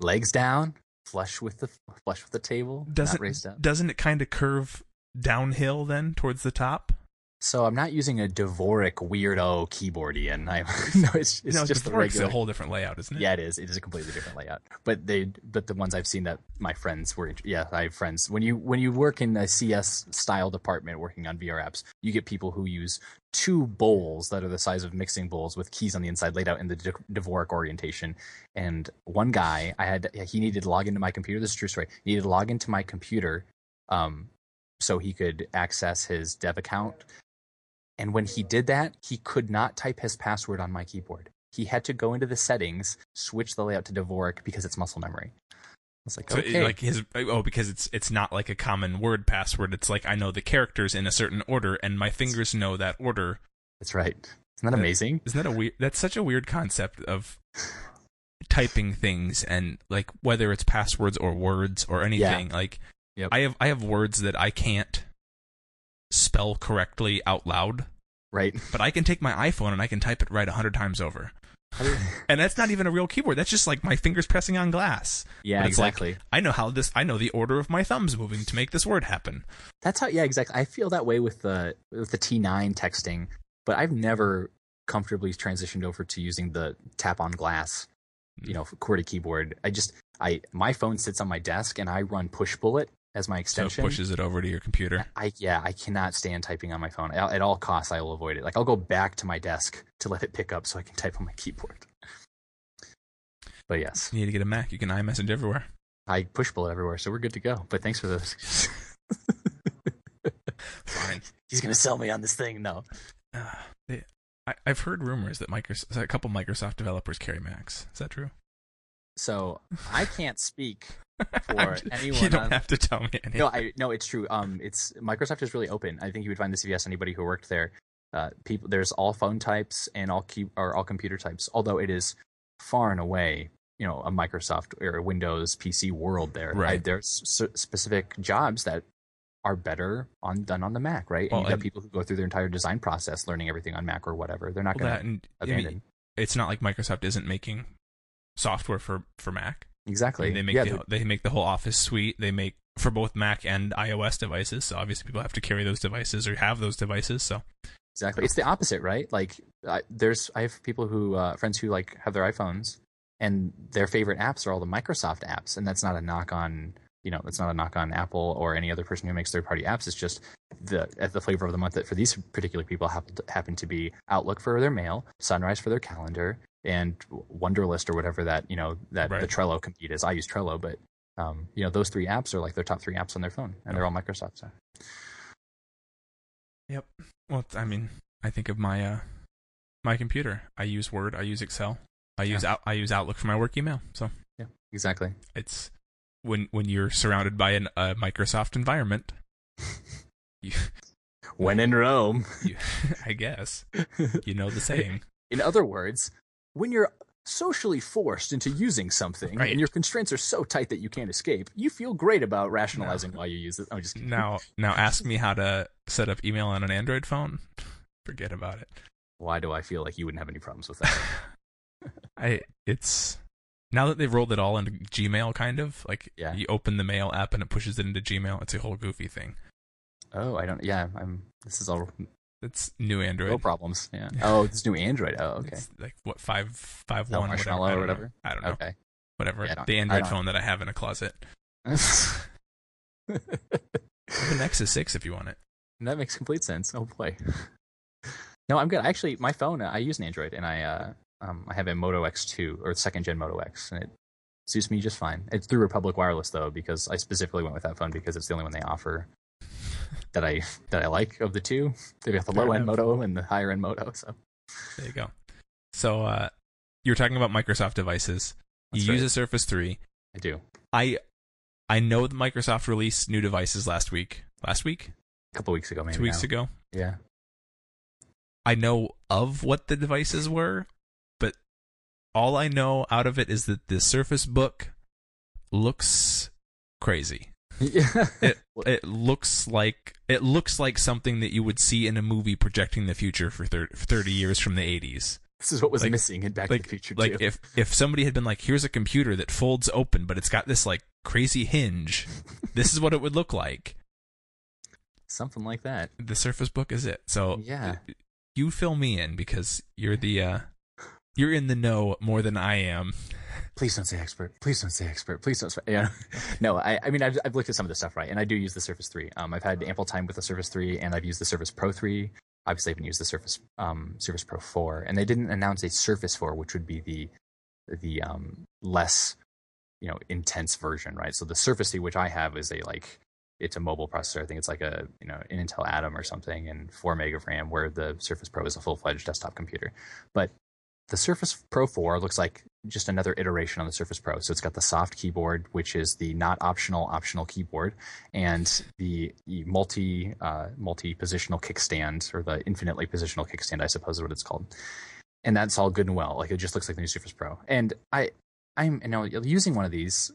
Legs down, flush with the flush with the table, doesn't not raised up. doesn't it kind of curve downhill then towards the top? So I'm not using a Dvorak weirdo keyboard, Ian. <laughs> I no, it's, it's no, just the regular. a whole different layout, isn't it? Yeah, it is. It is a completely different layout. But they, but the ones I've seen that my friends were, yeah, I have friends. When you when you work in a CS style department working on VR apps, you get people who use two bowls that are the size of mixing bowls with keys on the inside laid out in the Dvorak orientation. And one guy, I had he needed to log into my computer. This is a true story. He needed to log into my computer, um, so he could access his dev account. And when he did that, he could not type his password on my keyboard. He had to go into the settings, switch the layout to Dvorak because it's muscle memory. I was like, So it- okay, like his oh, oh because it's it's not like a common word password. It's like I know the characters in a certain order and my fingers know that order. that's right. Isn't that amazing? Isn't that a weird? That's such a weird concept of <sighs> typing things and like whether it's passwords or words or anything. Like Yep. I have I have words that I can't spell correctly out loud, Right. but I can take my iPhone and I can type it right a hundred times over. <laughs> and that's not even a real keyboard. That's just like my fingers pressing on glass. Yeah, it's like, exactly. I know how this. I know the order of my thumbs moving to make this word happen. That's how. Yeah, exactly. I feel that way with the with the T9 texting, but I've never comfortably transitioned over to using the tap on glass, you mm. know, QWERTY keyboard. I just I my phone sits on my desk and I run Pushbullet as my So it extension. pushes it over to your computer. I yeah, I cannot stand typing on my phone. At, all costs, I will avoid it. Like I'll go back to my desk to let it pick up so I can type on my keyboard. But yes, You need to get a Mac. You can iMessage everywhere. I Pushbullet everywhere, so we're good to go. But thanks for those. <laughs> Fine. He's gonna sell me on this thing. No, Uh, they, I, I've heard rumors that Microsoft, a couple Microsoft developers carry Macs. Is that true? So I can't speak <laughs> for I'm j- anyone. you don't on- have to tell me anything. no, I no, it's true. Um, it's Microsoft is really open. I think you would find this if you asked anybody who worked there. Uh, people, there's all phone types and all key or all computer types. Although it is far and away, you know, a Microsoft or a Windows PC world. There, Right. there's s- specific jobs that are better on done on the Mac, right? Well, and you have and- people who go through their entire design process learning everything on Mac or whatever. They're not Well, going to and I abandon. mean, it's not like Microsoft isn't making software for for Mac. exactly. They make yeah, the, they make the whole Office suite. They make for both Mac and iOS devices. So obviously, people have to carry those devices or have those devices. So Exactly. It's the opposite, right? Like, I, there's I have people who uh, friends who like have their iPhones, and their favorite apps are all the Microsoft apps, and that's not a knock on you know it's not a knock on Apple or any other person who makes third party apps. It's just the at the flavor of the month that for these particular people happen to, happen to be Outlook for their mail, Sunrise for their calendar, and Wunderlist or whatever that you know that Right. the Trello compete is. I use Trello, but um, you know those three apps are like their top three apps on their phone, and they're all Microsoft. So. Yep. Well, I mean, I think of my uh my computer. I use Word. I use Excel. I use out. I use Outlook for my work email. So Yeah, exactly. it's when when you're surrounded by an, a Microsoft environment. <laughs> You, When in Rome. you, <laughs> I guess <laughs> you know the saying. In other words, when you're socially forced into using something Right. and your constraints are so tight that you can't escape, you feel great about rationalizing why you use it. I'm just kidding. Now, <laughs> now ask me how to set up email on an Android phone. <laughs> Forget about it. Why do I feel like you wouldn't have any problems with that? <laughs> I it's now that they've rolled it all into Gmail, kind of like Yeah. you open the Mail app and it pushes it into Gmail. It's a whole goofy thing. oh, I don't. Yeah, I'm. This is all It's new Android. no problems. Yeah. Oh, it's new Android. Oh, okay. It's like what five five Oh, one whatever. I or know. whatever? I don't know. Okay. Whatever. Yeah, don't- the Android phone that I have in a closet. <laughs> The Nexus Six, if you want it. that makes complete sense. Oh boy. <laughs> No, I'm good. Actually, my phone. I use an Android, and I uh, um, I have a Moto X2 or second gen Moto X, and it suits me just fine. It's through Republic Wireless though, because I specifically went with that phone because it's the only one they offer that I that I like of the two. They've got the Fair low end enough. Moto and the higher end Moto. So There you go. So uh, you were talking about Microsoft devices. That's you use a Surface Three. I do. I I know that Microsoft released new devices last week. Last week, A couple weeks ago, maybe two weeks now. ago. Yeah. I know of what the devices were, but all I know out of it is that the Surface Book looks crazy. Yeah. <laughs> It it looks like it looks like something that you would see in a movie projecting the future for thir- 30 years from the 80s. this is what was like- missing in Back like to the Future like too. if if somebody had been like here's a computer that folds open but it's got this like crazy hinge this is what it would look like <laughs> Something like that. the surface book is it so Yeah. you fill me in because you're the uh you're in the know more than i am Please don't say expert. Please don't say expert. Please don't say. Yeah. <laughs> No, I, I mean, I've, I've looked at some of the stuff, right? And I do use the Surface 3. Um, I've had ample time with the Surface 3, and I've used the Surface Pro 3. Obviously, I haven't used the Surface um, Surface Pro 4, and they didn't announce a Surface 4, which would be the the um, less you know intense version, right? So the Surface 3, which I have, is a like it's a mobile processor. I think it's like a you know an Intel Atom or something, and four meg of RAM. Where the Surface Pro is a full fledged desktop computer, but the Surface Pro 4 looks like just another iteration on the Surface Pro. So it's got the soft keyboard, which is the not optional optional keyboard, and the multi uh, multi positional kickstand or the infinitely positional kickstand, I suppose is what it's called. And that's all good and well. Like it just looks like the new Surface Pro. And I I'm you know using one of these,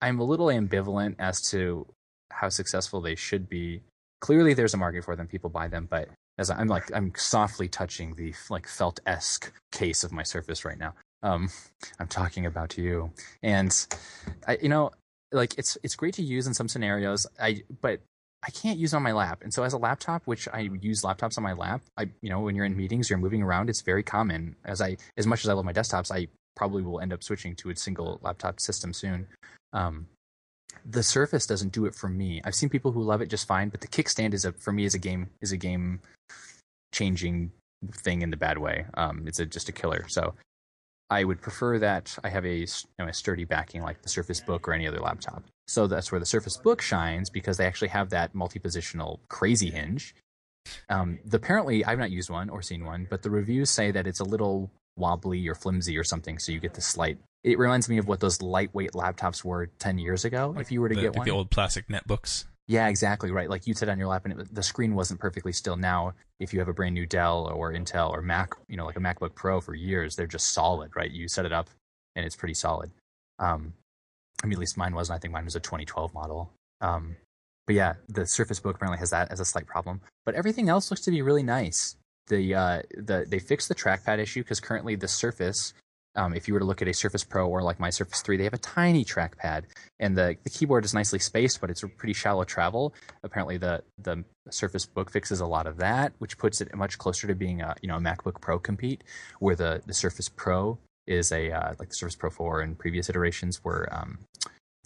I'm a little ambivalent as to how successful they should be. Clearly, there's a market for them. People buy them, but as I'm like I'm softly touching the like felt esque case of my Surface right now. Um, <laughs> I'm talking about you, and I, you know, like it's it's great to use in some scenarios. I but I can't use on my lap, and so as a laptop, which I use laptops on my lap, I you know when you're in meetings, you're moving around. It's very common. As I as much as I love my desktops, I probably will end up switching to a single laptop system soon. Um, the Surface doesn't do it for me. I've seen people who love it just fine, but the kickstand is a for me is a game is a game changing thing in the bad way. Um, it's a, just a killer. So I would prefer that I have a, you know, a sturdy backing like the Surface Book or any other laptop. So that's where the Surface Book shines because they actually have that multi-positional crazy hinge. Um, the, apparently, I've not used one or seen one, but the reviews say that it's a little wobbly or flimsy or something, so you get the slight. It reminds me of what those lightweight laptops were ten years ago. Like if you were to the, get like one, the old plastic netbooks. Yeah, exactly right. Like you'd sit on your lap and it, the screen wasn't perfectly still. Now, if you have a brand new Dell or Intel or Mac, you know, like a MacBook Pro for years, they're just solid, right? You set it up and it's pretty solid. Um, I mean, at least mine wasn't. I think mine was a 2012 model. Um, but yeah, the Surface Book apparently has that as a slight problem. But everything else looks to be really nice. The uh, the they fixed the trackpad issue because currently the Surface, um, if you were to look at a Surface Pro or like my Surface 3, they have a tiny trackpad, and the the keyboard is nicely spaced, but it's a pretty shallow travel. Apparently, the the Surface Book fixes a lot of that, which puts it much closer to being a you know a MacBook Pro compete, where the the Surface Pro is a uh, like the Surface Pro 4 and previous iterations were um,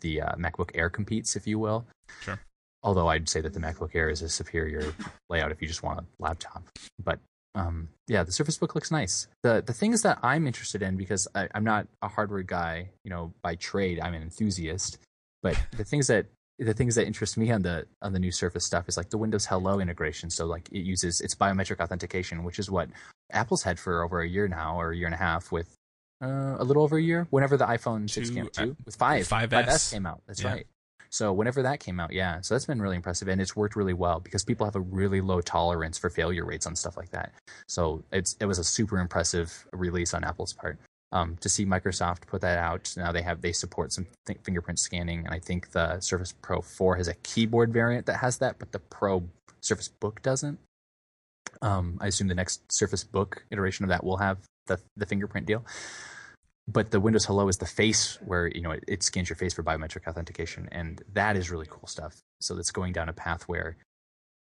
the uh, MacBook Air competes, if you will. Sure. Although I'd say that the MacBook Air is a superior layout if you just want a laptop. But um, yeah, the Surface Book looks nice. the The things that I'm interested in because I, I'm not a hardware guy, you know, by trade. I'm an enthusiast. But <laughs> the things that the things that interest me on the on the new Surface stuff is like the Windows Hello integration. So like it uses its biometric authentication, which is what Apple's had for over a year now, or a year and a half, with uh, a little over a year. Whenever the iPhone six Two, came uh, out, with five, 5S. 5S came out. That's Yeah. right. So whenever that came out, yeah. So that's been really impressive, and it's worked really well because people have a really low tolerance for failure rates on stuff like that. So it's it was a super impressive release on Apple's part. Um, to see Microsoft put that out now, they have they support some th- fingerprint scanning, and I think the Surface Pro 4 has a keyboard variant that has that, but the Pro Surface Book doesn't. Um, I assume the next Surface Book iteration of that will have the the fingerprint deal but the Windows Hello is the face where you know it, it scans your face for biometric authentication, and that is really cool stuff. So that's going down a path where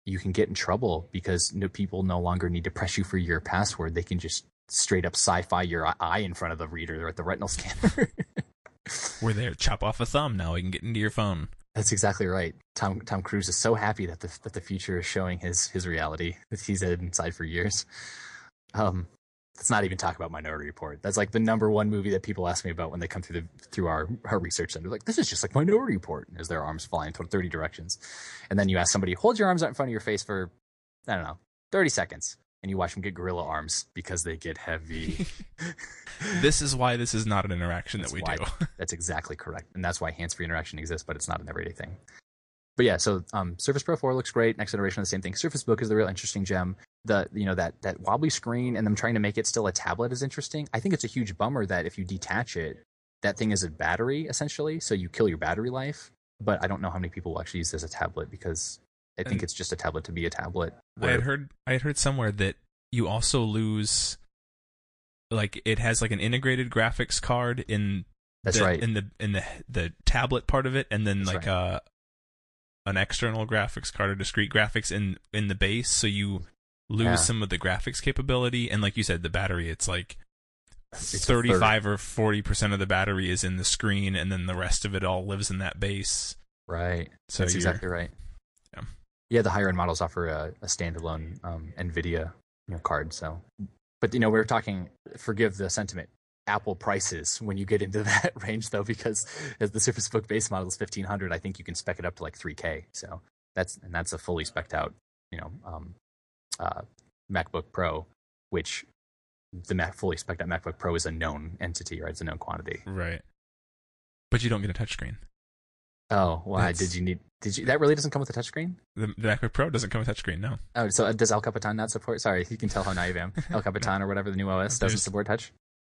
you can get in trouble because no, people no longer need to press you for your password; they can just straight up sci-fi your eye in front of the reader or at the retinal scanner. <laughs> We're there. Chop off a thumb. Now we can get into your phone. That's exactly right. Tom Tom Cruise is so happy that the that the future is showing his his reality that he's had inside for years. Um, let's not even talk about Minority Report. That's like the number one movie that people ask me about when they come through the through our our research center. Like this is just like Minority Report, as their arms flying toward thirty directions, and then you ask somebody hold your arms out in front of your face for I don't know thirty seconds, and you watch them get gorilla arms because they get heavy. <laughs> This is why this is not an interaction that we why- do. <laughs> That's exactly correct, and that's why hands-free interaction exists, but it's not an everyday thing. But yeah, so um, Surface Pro 4 looks great. Next generation, the same thing. Surface Book is the real interesting gem. The you know that that wobbly screen and them trying to make it still a tablet is interesting. I think it's a huge bummer that if you detach it, that thing is a battery essentially, so you kill your battery life. But I don't know how many people will actually use it as a tablet because I think And- it's just a tablet to be a tablet. I had heard I had heard somewhere that you also lose like it has like an integrated graphics card in That's the, right. in the in the the tablet part of it and then That's like right. uh an external graphics card or discrete graphics in in the base so you lose Yeah. some of the graphics capability and like you said the battery it's like It's a 35 or 40% of the battery is in the screen and then the rest of it all lives in that base Right. so That's exactly right. Yeah. Yeah, the higher end models offer a, a standalone um, NVIDIA you know, card. So, but you know, we were talking. Forgive the sentiment. Apple prices when you get into <laughs> that range, though, because as the Surface Book base model is fifteen hundred, I think you can spec it up to like three K. So that's and that's a fully specced out, you know, um, uh, MacBook Pro, which the Mac fully specced out MacBook Pro is a known entity, right? It's a known quantity. right but you don't get a touchscreen Oh, why That's- did you need? Did you? That really doesn't come with a touchscreen. the, the MacBook Pro doesn't come with a touchscreen no Oh, so uh, does El Capitan not support? Sorry, you can tell how naive I am. <laughs> El Capitan or whatever the new OS doesn't There's- support touch.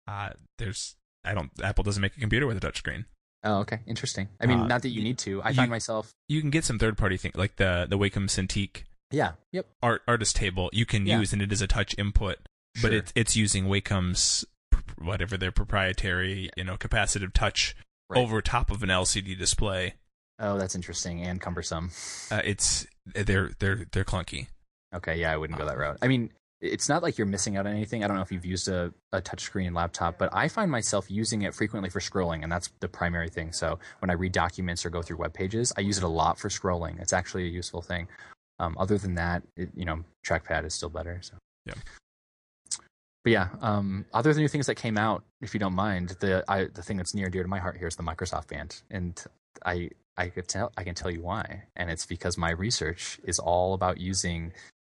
Uh there's I don't Apple doesn't make a computer with a touchscreen Oh, okay, interesting. I mean, Uh, not that you need to. I you- find myself. you can get some third party thing like the the Wacom Cintiq Yeah. Yep. art artist table you can Yeah. use, and it is a touch input, but it's it's using Wacom's whatever their proprietary you know capacitive touch Right. over top of an LCD display. Oh, that's interesting and cumbersome. Uh, it's they're they're they're clunky. Okay, yeah, I wouldn't go that route. I mean, it's not like you're missing out on anything. I don't know if you've used a, a touchscreen laptop, but I find myself using it frequently for scrolling, and that's the primary thing. So when I read documents or go through web pages, I use it a lot for scrolling. It's actually a useful thing. Um, other than that, it, you know, trackpad is still better. So Yeah. But yeah, um, other the new things that came out, if you don't mind, the I, the thing that's near and dear to my heart here is the Microsoft Band, and I I could tell I can tell you why, and it's because my research is all about using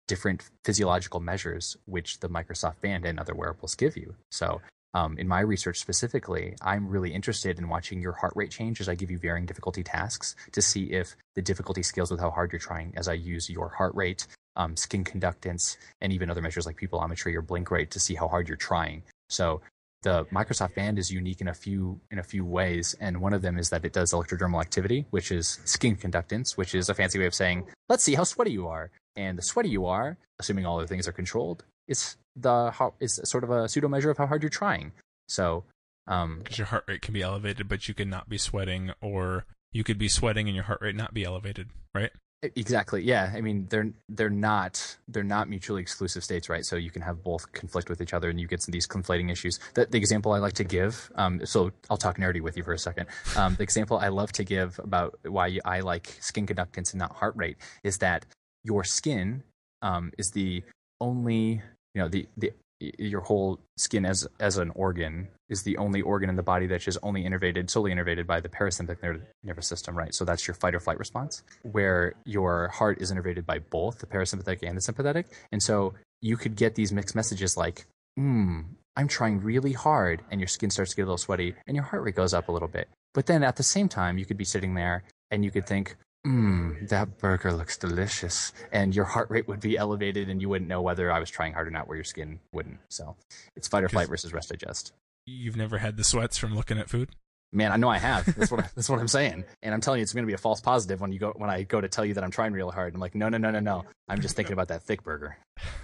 different physiological measures which the Microsoft Band and other wearables give you. So, um, in my research specifically, I'm really interested in watching your heart rate change as I give you varying difficulty tasks to see if the difficulty scales with how hard you're trying as I use your heart rate, um, skin conductance, and even other measures like pupillometry or blink rate to see how hard you're trying. So, the Microsoft Band is unique in a few in a few ways, and one of them is that it does electrodermal activity, which is skin conductance, which is a fancy way of saying let's see how sweaty you are. And the sweaty you are, assuming all other things are controlled, is the how is sort of a pseudo measure of how hard you're trying. So, um, because your heart rate can be elevated, but you could not be sweating, or you could be sweating and your heart rate not be elevated, right? exactly, yeah. I mean, they're they're not they're not mutually exclusive states, right? So you can have both conflict with each other, and you get some these conflating issues. The, the example I like to give, um, so I'll talk nerdy with you for a second. Um, the example I love to give about why I like skin conductance and not heart rate is that your skin um, is the only you know the the your whole skin as as an organ is the only organ in the body that's just only innervated solely innervated by the parasympathetic ner- nervous system right? So that's your fight or flight response where your heart is innervated by both the parasympathetic and the sympathetic. And so you could get these mixed messages like hmm i'm trying really hard and your skin starts to get a little sweaty and your heart rate goes up a little bit. But then at the same time you could be sitting there and you could think Mmm, that burger looks delicious. And your heart rate would be elevated, and you wouldn't know whether I was trying hard or not, where your skin wouldn't. So it's fight or flight versus rest digest. You've never had the sweats from looking at food. Man, I know I have. That's what I, <laughs> that's what I'm saying. And I'm telling you, it's going to be a false positive when you go when I go to tell you that I'm trying real hard. I'm like, no, no, no, no, no. I'm just thinking about that thick burger. <laughs>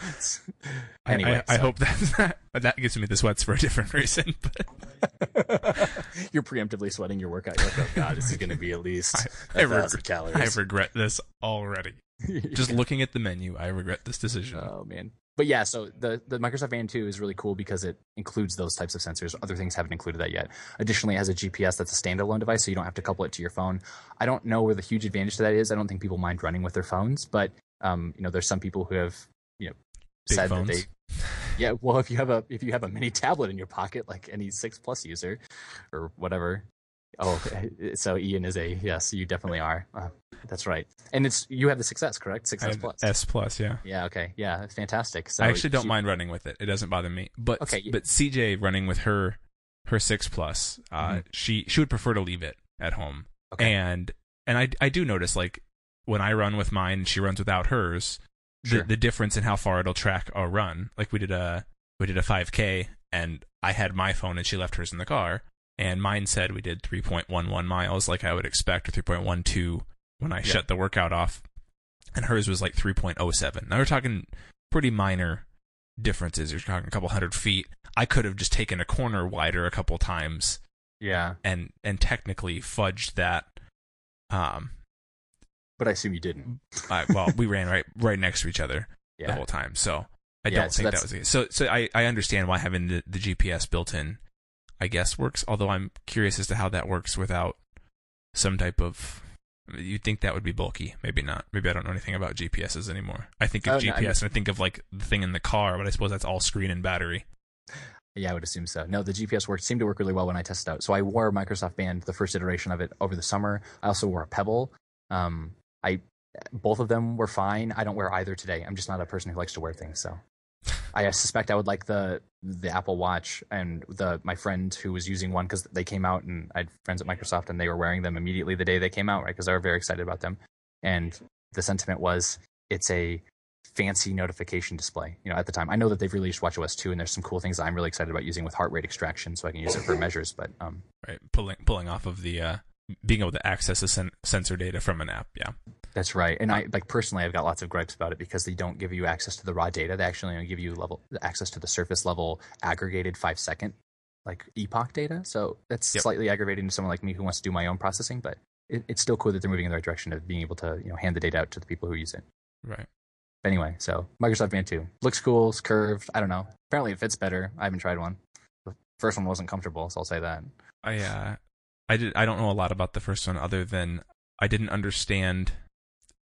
<laughs> I- anyway, I, I so- hope that's <laughs> not, that gives me the sweats for a different reason. <laughs> But you're preemptively sweating your workout. You're like, oh god, this is going to be at least I a reg- thousand calories. I regret this already. Just looking at the menu, I regret this decision. Oh man. But yeah, so the, the Microsoft Band 2 is really cool because it includes those types of sensors. Other things haven't included that yet. Additionally, it has a GPS that's a standalone device, so you don't have to couple it to your phone. I don't know where the huge advantage to that is. I don't think people mind running with their phones, but um, you know, there's some people who have you know Big said phones. that they <laughs> yeah, well, if you have a if you have a mini tablet in your pocket, like any six plus user or whatever. Oh, <laughs> so Ian is a yes. You definitely are. Uh, that's right. And it's you have the success, correct? Success plus. S plus, yeah. Yeah. Okay. Yeah. Fantastic. So I actually don't you- mind running with it. It doesn't bother me. But Okay, but CJ running with her her six plus, uh, Mhm. she she would prefer to leave it at home. Okay. And and I I do notice like when I run with mine and she runs without hers, Sure. the the difference in how far it'll track a run. Like we did a we did a 5k and I had my phone and she left hers in the car and mine said we did 3.11 miles like I would expect or 3.12 when I Yeah. shut the workout off and hers was like 3.07. Now we're talking pretty minor differences. You're talking a couple hundred feet. I could have just taken a corner wider a couple times yeah, and and technically fudged that um but I assume you didn't. Well, we ran right right next to each other the whole time. So I Yeah, don't so think that was the case. So so I, I understand why having the, the GPS built in, I guess works. Although I'm curious as to how that works without some type of. You'd think that would be bulky. Maybe not. Maybe I don't know anything about GPSs anymore. I think of Oh, no, I GPS and I think of like the thing in the car, but I suppose that's all screen and battery. Yeah, I would assume so. No, the GPS worked seemed to work really well when I tested out. So I wore Microsoft Band, the first iteration of it, over the summer. I also wore a Pebble. Um, I both of them were fine. I don't wear either today. I'm just not a person who likes to wear things. So I suspect I would like the the Apple Watch and the my friend who was using one because they came out and I had friends at Microsoft and they were wearing them immediately the day they came out, right? Because they were very excited about them. And the sentiment was it's a fancy notification display. You know, at the time, I know that they've released WatchOS 2, and there's some cool things that I'm really excited about using with heart rate extraction, so I can use it for measures. But um, Right, pulling pulling off of the uh, being able to access the sen- sensor data from an app. Yeah. That's right. And I like personally, I've got lots of gripes about it because they don't give you access to the raw data. They actually only give you level access to the surface level aggregated five second like epoch data. So that's Yep. slightly aggravating to someone like me who wants to do my own processing. But it, it's still cool that they're moving in the right direction of being able to you know hand the data out to the people who use it. Right. But anyway, so Microsoft Band 2 looks cool, it's curved. I don't know. Apparently, it fits better. I haven't tried one. The first one wasn't comfortable, so I'll say that. I uh, I did. I don't know a lot about the first one other than I didn't understand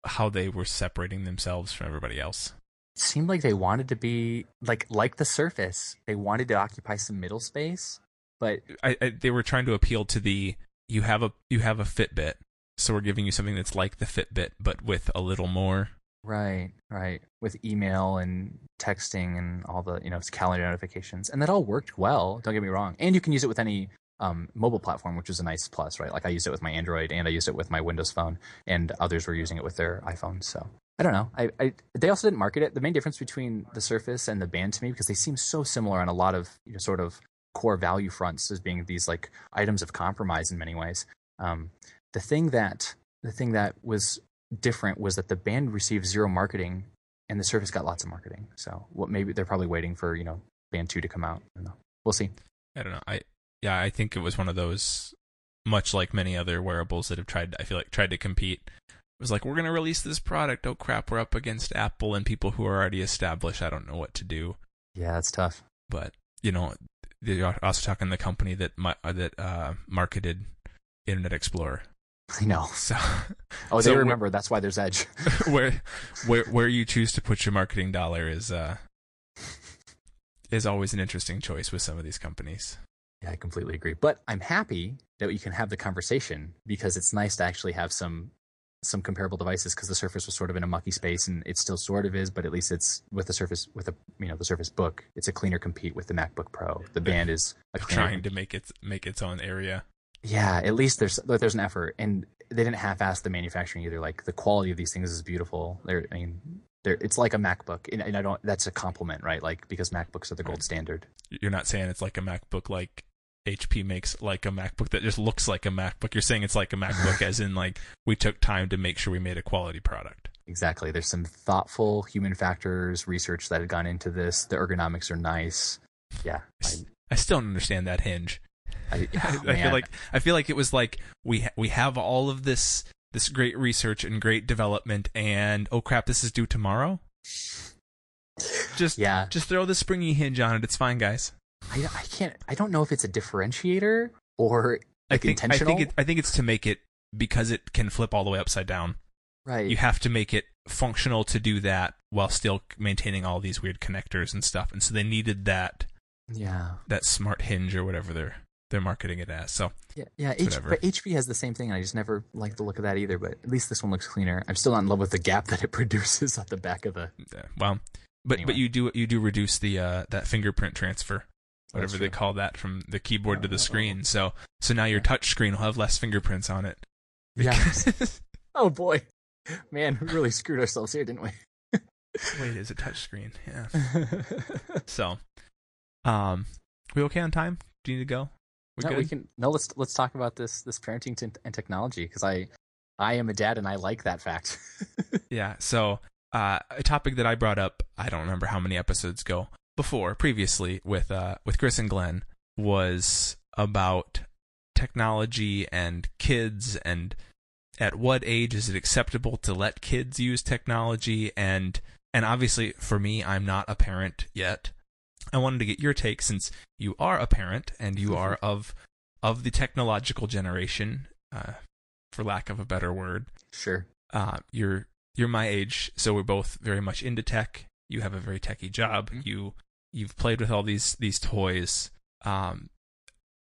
how they were separating themselves from everybody else. It seemed like they wanted to be like like the Surface. They wanted to occupy some middle space, but I, I they were trying to appeal to the you have a you have a Fitbit, so we're giving you something that's like the Fitbit but with a little more. Right, right. With email and texting and all the, you know, calendar notifications. And that all worked well, don't get me wrong. And you can use it with any um, mobile platform, which is a nice plus, right? Like I used it with my Android and I used it with my Windows phone, and others were using it with their iPhones. So I don't know. I, I they also didn't market it. The main difference between the Surface and the Band to me, because they seem so similar on a lot of you know, sort of core value fronts as being these like items of compromise in many ways. Um, the thing that the thing that was different was that the band received zero marketing and the Surface got lots of marketing. So what maybe they're probably waiting for you know Band two to come out. I don't know. We'll see. I don't know. I yeah, I think it was one of those much like many other wearables that have tried I feel like tried to compete. It was like we're going to release this product. Oh crap, we're up against Apple and people who are already established. I don't know what to do. Yeah, it's tough. But, you know, they're also talking the company that uh, that uh, marketed Internet Explorer. I know. <laughs> So Oh, they wh- remember. That's why there's Edge. <laughs> where where where you choose to put your marketing dollar is uh is always an interesting choice with some of these companies. Yeah, I completely agree. But I'm happy that you can have the conversation because it's nice to actually have some some comparable devices because the Surface was sort of in a mucky space and it still sort of is, but at least it's with the Surface with a you know the Surface Book, it's a cleaner compete with the MacBook Pro. The Band is a Trying to make its make its own area. Yeah, at least there's there's an effort, and they didn't half-ass the manufacturing either. Like the quality of these things is beautiful. They're, I mean, they're it's like a MacBook, and, and I don't. That's a compliment, right? Like because MacBooks are the gold standard. You're not saying it's like a MacBook like HP makes like a MacBook that just looks like a MacBook. You're saying it's like a MacBook <laughs> as in like we took time to make sure we made a quality product. Exactly. There's some thoughtful human factors research that had gone into this. The ergonomics are nice. Yeah, I, I still don't understand that hinge. I, I, <laughs> I oh, feel like I feel like it was like we ha- we have all of this this great research and great development, and oh crap, this is due tomorrow. Just yeah. just throw the springy hinge on it. It's fine, guys. I, I can't. I don't know if it's a differentiator or I think intentional. I think it, I think it's to make it because it can flip all the way upside down. right. You have to make it functional to do that while still maintaining all these weird connectors and stuff. And so they needed that yeah. that smart hinge or whatever they're they're marketing it as. So Yeah, yeah. H- but HP has the same thing, and I just never like the look of that either. But at least this one looks cleaner. I'm still not in love with the gap <laughs> that it produces at the back of the. uh, well, but Anyway. but you do you do reduce the uh, that fingerprint transfer, whatever they call that from the keyboard to the Oh. screen. So so now your touch screen will have less fingerprints on it. Yeah. <laughs> Oh boy, man, we really screwed ourselves here, didn't we? Wait, is it touch screen? Yeah. <laughs> So, um, we okay on time? Do you need to go? We no, good? we can. No, let's let's talk about this this parenting t- and technology because I I am a dad and I like that fact. <laughs> Yeah. So, uh, a topic that I brought up, I don't remember how many episodes ago, before, previously with uh with Chris and Glenn, was about technology and kids and at what age is it acceptable to let kids use technology and and obviously for me I'm not a parent yet. I wanted to get your take since you are a parent and you are of of the technological generation, uh, for lack of a better word sure. uh, you're you're my age, so we're both very much into tech. You have a very techy job. Mhm. You you've played with all these these toys. Um,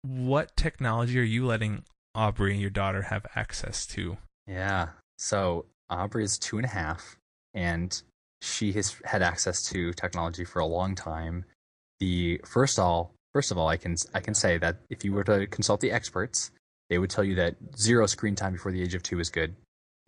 what technology are you letting Aubrey, and your daughter, have access to? Yeah. So Aubrey is two and a half, and she has had access to technology for a long time. The first all, first of all, I can I can say that if you were to consult the experts, they would tell you that zero screen time before the age of two is good,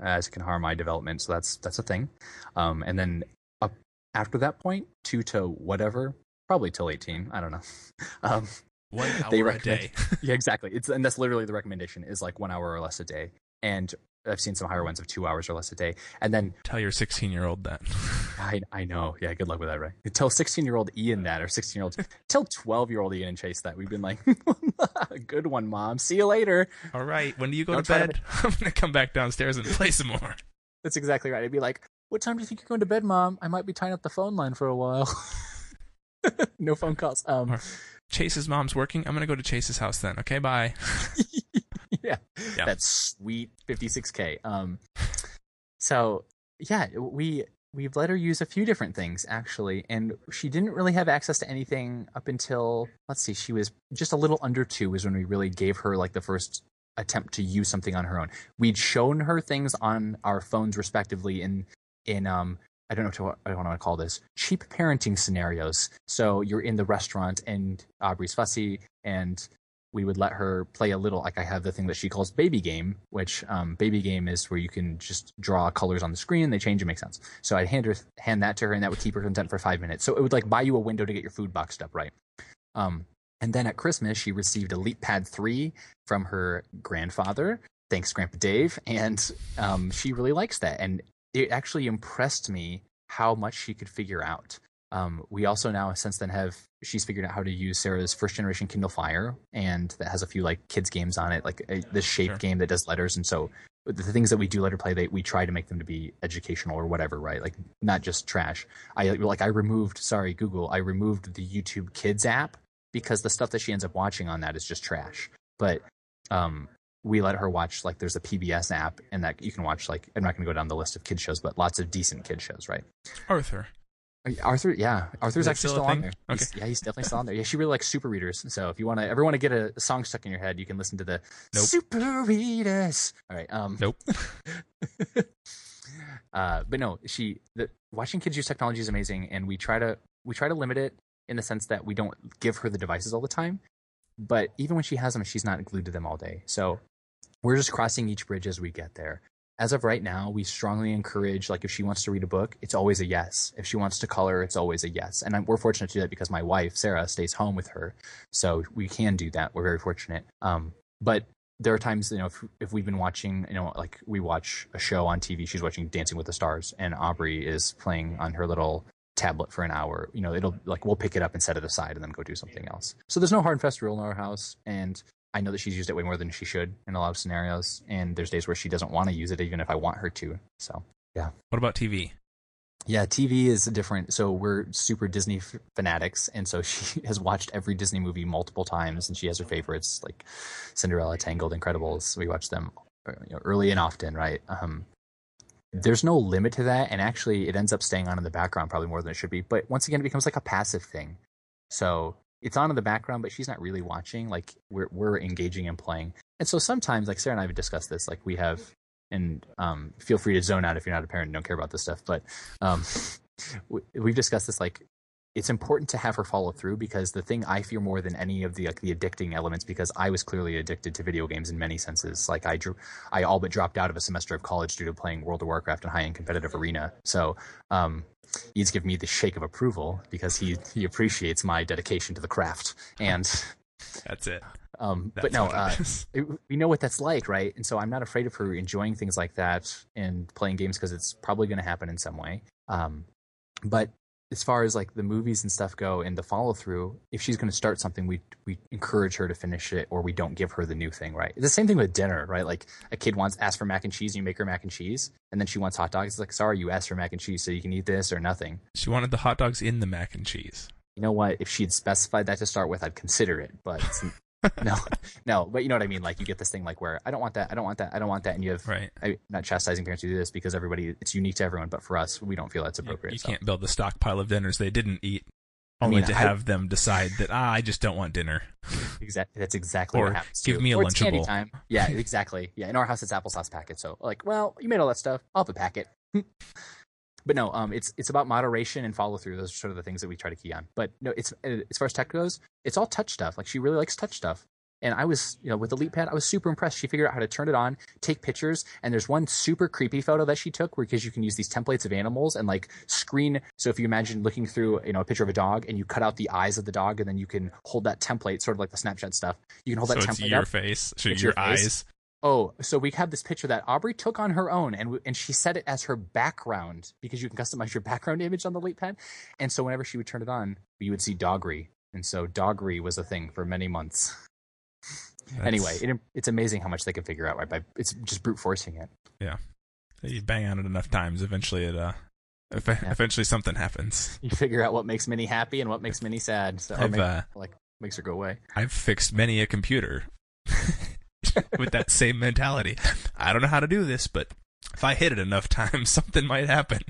as it can harm eye development. So that's that's a thing. Um, and then up after that point, two to whatever, probably till eighteen. I don't know. <laughs> Um, One <laughs> hour They a recommend- day. <laughs> yeah, exactly. It's and that's literally the recommendation is like one hour or less a day. And I've seen some higher ones of two hours or less a day. And then Tell your 16 year old that. I I know, yeah, good luck with that, right? Tell 16 year old Ian that, or 16 year old, tell 12 year old Ian and Chase that. We've been like, good one, mom. See you later. All right. When do you go Don't to try to bed? I'm going to come back downstairs and play some more. That's exactly right. I'd be like, what time do you think you're going to bed, mom? I might be tying up the phone line for a while. <laughs> no phone calls. Um, Or- Chase's mom's working. I'm going to go to Chase's house then. Okay. Bye. <laughs> <laughs> yeah, Yeah. that's sweet 56k. Um, so yeah, we we've let her use a few different things actually, and she didn't really have access to anything up until let's see, she was just a little under two was when we really gave her like the first attempt to use something on her own. We'd shown her things on our phones respectively in in um I don't know what I don't what to call this cheap parenting scenarios. So you're in the restaurant and Aubrey's fussy and we would let her play a little like i have the thing that she calls baby game which um, baby game is where you can just draw colors on the screen they change and make sense. So i'd hand her hand that to her and that would keep her content for five minutes. So it would like buy you a window to get your food boxed up right? Um, and then at christmas she received a LeapPad 3 from her grandfather. Thanks grandpa dave. And um, she really likes that. And it actually impressed me how much she could figure out um, we also now since then have she's figured out how to use Sarah's first generation Kindle Fire, and that has a few like kids games on it, like a, this shape Sure. game that does letters. And so the things that we do let her play, they we try to make them to be educational or whatever, right? Like not just trash. I like I removed, sorry Google, I removed the YouTube Kids app because the stuff that she ends up watching on that is just trash. But um, we let her watch like there's a PBS app, and that you can watch like I'm not going to go down the list of kids shows, but lots of decent kid shows, right? Arthur. Arthur, yeah, Arthur's actually still still on there. He's- yeah, he's definitely still on there. Yeah, she really likes super readers. So if you want to ever want to get a song stuck in your head, you can listen to the Nope. super readers. All right. Um, Nope. <laughs> uh, but no, she the, watching kids use technology is amazing, and we try to we try to limit it in the sense that we don't give her the devices all the time. But even when she has them, she's not glued to them all day. So we're just crossing each bridge as we get there. As of right now, we strongly encourage like if she wants to read a book, it's always a yes. If she wants to color, it's always a yes. And I'm, we're fortunate to do that because my wife Sarah stays home with her, so we can do that. We're very fortunate. Um, but there are times you know if, if we've been watching you know like we watch a show on tv she's watching dancing with the stars and aubrey is playing on her little tablet for an hour you know it'll like we'll pick it up and set it aside and then go do something else so there's no hard and fast rule in our house and i know that she's used it way more than she should in a lot of scenarios and there's days where she doesn't want to use it even if i want her to so yeah. What about TV? yeah, TV is different. So we're super Disney f- fanatics, and so <laughs> she has watched every Disney movie multiple times, and she has her favorites like Cinderella, Tangled, Incredibles. We watch them you know, early and often, right? Um, there's no limit to that, and actually, it ends up staying on in the background probably more than it should be. But once again, it becomes like a passive thing. So it's on in the background, but she's not really watching. Like we're we're engaging and playing, and so sometimes, like Sarah and I have discussed this. Like we have and um, feel free to zone out if you're not a parent and don't care about this stuff. But um, <laughs> we, we've discussed this. Like, it's important to have her follow through because the thing I fear more than any of the like the addicting elements, because I was clearly addicted to video games in many senses. Like, I drew, I all but dropped out of a semester of college due to playing World of Warcraft in high end competitive arena. So. Um, He's given me the shake of approval because he he appreciates my dedication to the craft, and That's it. um, That's but no, uh, it, we know what that's like, right? And so I'm not afraid of her enjoying things like that and playing games because it's probably going to happen in some way. Um, but as far as like the movies and stuff go and the follow through, if she's going to start something, we we encourage her to finish it, or we don't give her the new thing, right? It's the same thing with dinner, right? Like a kid wants asks for mac and cheese, and you make her mac and cheese, and then she wants hot dogs. It's like, sorry, you asked for mac and cheese, so you can eat this or nothing. She wanted the hot dogs in the mac and cheese. You know what? If she had specified that to start with, I'd consider it. But it's, <laughs> no, no. But you know what I mean? Like you get this thing like where I don't want that, I don't want that, I don't want that, and you have Right. I'm not chastising parents who do this because everybody it's unique to everyone, but for us, we don't feel that's appropriate. you so. can't build the stockpile of dinners they didn't eat, I only mean, to I- have them decide that ah, I just don't want dinner. <laughs> Exactly. That's exactly Or what happens. give too. me a Or it's candy time. Yeah, exactly. Yeah, in our house it's applesauce packet. So like, well, you made all that stuff. I'll have a packet. <laughs> but no, um, it's it's about moderation and follow through. Those are sort of the things that we try to key on. But no, it's uh, as far as tech goes, it's all touch stuff. Like she really likes touch stuff. And I was, you know, with the LeapPad, I was super impressed. She figured out how to turn it on, take pictures, and there's one super creepy photo that she took where because you can use these templates of animals and like screen. So if you imagine looking through, you know, a picture of a dog and you cut out the eyes of the dog, and then you can hold that template, sort of like the Snapchat stuff. You can hold so that it's template your up. face, so It's your, your face. eyes. Oh, so we have this picture that Aubrey took on her own, and and she set it as her background because you can customize your background image on the LeapPad. And so whenever she would turn it on, you would see Doggery, and so Doggery was a thing for many months. That's- Anyway, it, it's amazing how much they can figure out right by it's just brute forcing it. Yeah, you bang on it enough times, eventually it uh, ev- eventually something happens. You figure out what makes Minnie happy and what makes Minnie sad. So make- uh, like makes her go away. I've fixed many a computer <laughs> with that same mentality. I don't know how to do this, but if I hit it enough times, <laughs> something might happen.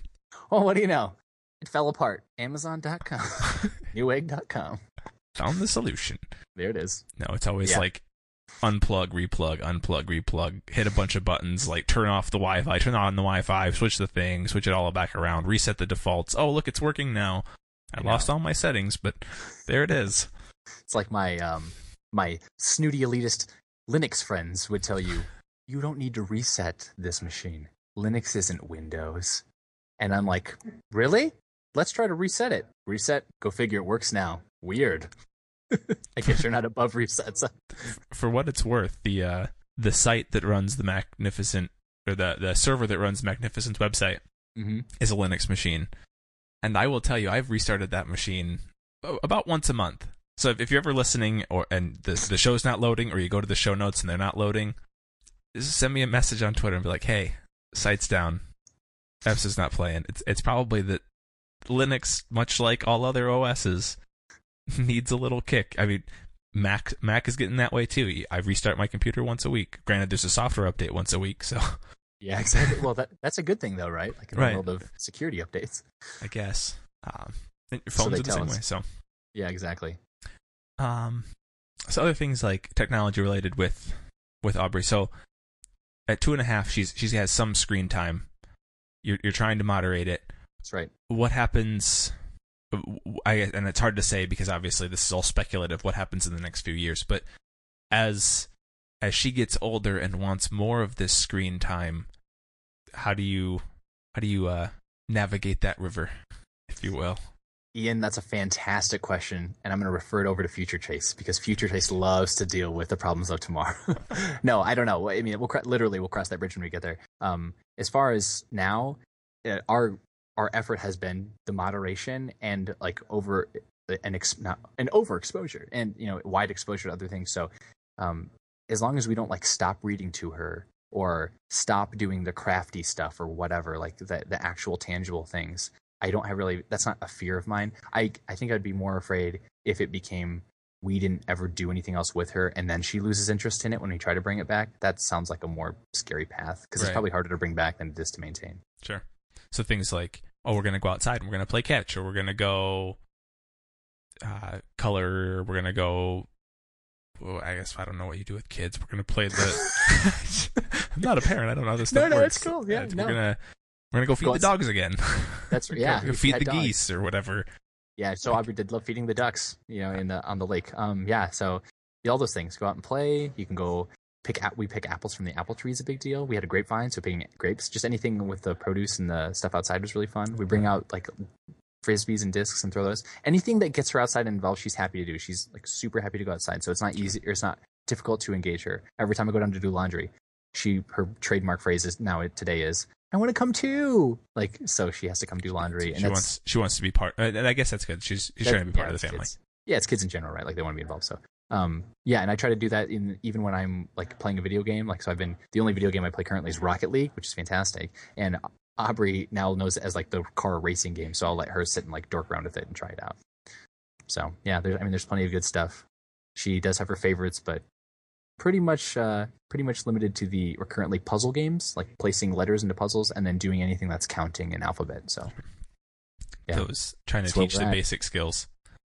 Oh, what do you know? It fell apart. Amazon.com, <laughs> Newegg.com. Found the solution. There it is. No, it's always Yeah. like unplug, replug, unplug, replug, hit a bunch of buttons, like turn off the Wi Fi, turn on the Wi Fi, switch the thing, switch it all back around, reset the defaults. Oh, look, it's working now. I, I lost all my settings, but there it is. It's like my um my snooty elitist Linux friends would tell you, you don't need to reset this machine. Linux isn't Windows. And I'm like, really? Let's try to reset it. Reset. Go figure. It works now. Weird. <laughs> I guess you're not above resets. <laughs> For what it's worth, the uh, the site that runs the Magnificent or the the server that runs Magnificent's website hmm is a Linux machine. And I will tell you, I've restarted that machine about once a month. So if, if you're ever listening or and the the show's not loading, or you go to the show notes and they're not loading, send me a message on Twitter and be like, "Hey, site's down. Eps is not playing." It's it's probably that Linux, much like all other OSs, <laughs> needs a little kick. I mean, Mac Mac is getting that way too. I restart my computer once a week. Granted, there's a software update once a week, <laughs> so Yeah, exactly. Well, that that's a good thing though, right? Like in Right. the world of security updates. I guess um, So phones are the same us. way. So. Yeah, exactly. Um so other things like technology related with with Aubrey. So at two and a half, she's she has some screen time. You're you're trying to moderate it. That's right. What happens? I and it's hard to say because obviously this is all speculative. What happens in the next few years? But as as she gets older and wants more of this screen time, how do you how do you uh navigate that river, <laughs> if you will? Ian, that's a fantastic question, and I'm going to refer it over to Future Chase because Future Chase loves to deal with the problems of tomorrow. <laughs> no, I don't know. I mean, we'll literally we'll cross that bridge when we get there. Um, as far as now, uh, our our effort has been the moderation and like over an ex- not an overexposure and you know wide exposure to other things. So, um, as long as we don't like stop reading to her or stop doing the crafty stuff or whatever, like the the actual tangible things, I don't have really that's not a fear of mine. I I think I'd be more afraid if it became we didn't ever do anything else with her and then she loses interest in it when we try to bring it back. That sounds like a more scary path because Right. it's probably harder to bring back than it is to maintain. Sure. So things like, oh, we're gonna go outside and we're gonna play catch, or we're gonna go uh, color, we're gonna go. Well, I guess I don't know what you do with kids. We're gonna play the. <laughs> <laughs> I'm not a parent. I don't know how this No, stuff no, works. it's cool. Yeah, it's- no. we're gonna we're gonna go feed Go the dogs again. <laughs> That's yeah. we feed the dogs. geese or whatever. Yeah, so Aubrey did love feeding the ducks, you know, in the on the lake. Um, yeah, so all those things. Go out and play. You can go pick. We pick apples from the apple tree is a big deal. We had a grapevine, so picking grapes, just anything with the produce and the stuff outside was really fun. We bring out like frisbees and discs and throw those. Anything that gets her outside and involved, she's happy to do. She's like super happy to go outside. So it's not easy. Or it's not difficult to engage her. Every time I go down to do laundry, she her trademark phrase is now today is I want to come too. Like so, she has to come do laundry. and She wants she wants to be part, uh, and I guess that's good. She's she's trying to be part yeah, of the family. kids. Yeah, it's kids in general, right? Like they want to be involved. So, um, yeah, and I try to do that in even when I'm like playing a video game. Like, so I've been the only video game I play currently is Rocket League, which is fantastic. And Aubrey now knows it as like the car racing game, so I'll let her sit and like dork around with it and try it out. So yeah, there's I mean, there's plenty of good stuff. She does have her favorites, but pretty much uh pretty much limited to the or currently puzzle games like placing letters into puzzles and then doing anything that's counting in alphabet so Yeah. Those trying to That's teach the at. basic skills.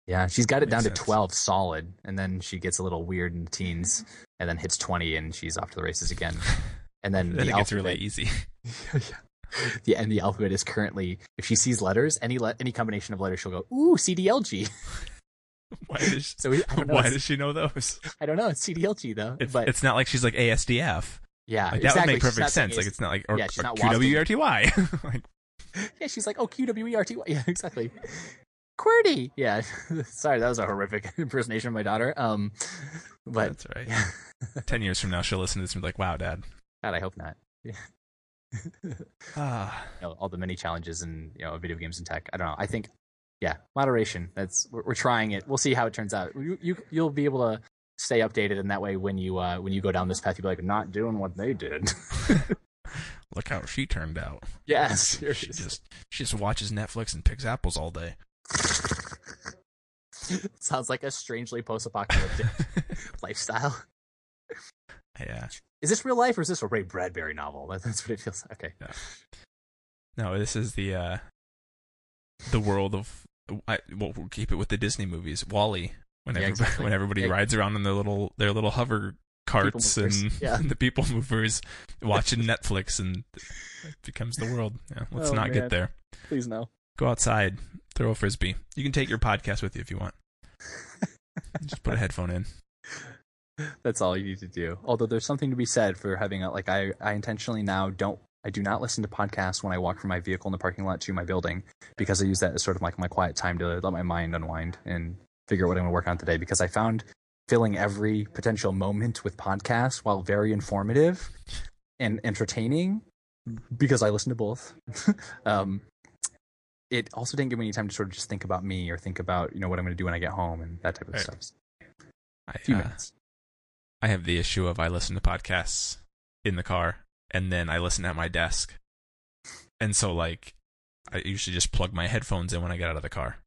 Yeah, she's got it Makes down sense. to 12 solid, and then she gets a little weird in the teens, and then hits 20, and she's off to the races again. <laughs> And then Then the it gets alphabet, really easy. <laughs> the and the alphabet is currently, if she sees letters, any le- any combination of letters, she'll go, ooh, CDLG. <laughs> Why does she, So we, know. why does she know those? I don't know. It's CDLG though. It's, but it's not like she's like ASDF. yeah, Like that exactly. would make perfect sense. Like it's not like or, Yeah, she's or not QWERTY. <laughs> <laughs> like yeah, she's like, oh, QWERTY. Yeah, exactly. QWERTY. Yeah, sorry, that was a horrific impersonation of my daughter. Um, but That's right. Ten years from now, she'll listen to this and be like, "Wow, Dad." God, I hope not. Yeah. Ah, you know, all the many challenges in you know video games and tech. I don't know. I think, yeah, moderation. That's we're, we're trying it. We'll see how it turns out. You, you you'll be able to stay updated, and that way, when you uh, when you go down this path, you'll be like, not doing what they did. <laughs> look how she turned out. yes, She just she just watches Netflix and picks apples all day. <laughs> sounds like a strangely post-apocalyptic <laughs> lifestyle. Yeah. Is this real life or is this a Ray Bradbury novel? That's what it feels like. Okay. No, this is the uh the world of I well, we'll keep it with the Disney movies. WALL-E. When Yeah, everybody, exactly. when everybody Yeah. rides around in their little their little hover carts and Yeah. <laughs> the people movers <laughs> watching Netflix and it becomes the world. Yeah, let's Oh, not man. get there. Please no. Go outside, throw a frisbee. You can take your podcast with you if you want. <laughs> Just put a headphone in. That's all you need to do. Although there's something to be said for having a like I I intentionally now don't I do not listen to podcasts when I walk from my vehicle in the parking lot to my building because I use that as sort of like my quiet time to let my mind unwind and figure out what I'm going to work on today because I found filling every potential moment with podcasts while very informative and entertaining because I listen to both. <laughs> um, it also didn't give me any time to sort of just think about me or think about you know what I'm going to do when I get home and that type of Right. stuff. I, A few uh, minutes. I have the issue of I listen to podcasts in the car and then I listen at my desk. And so like I usually just plug my headphones in when I get out of the car.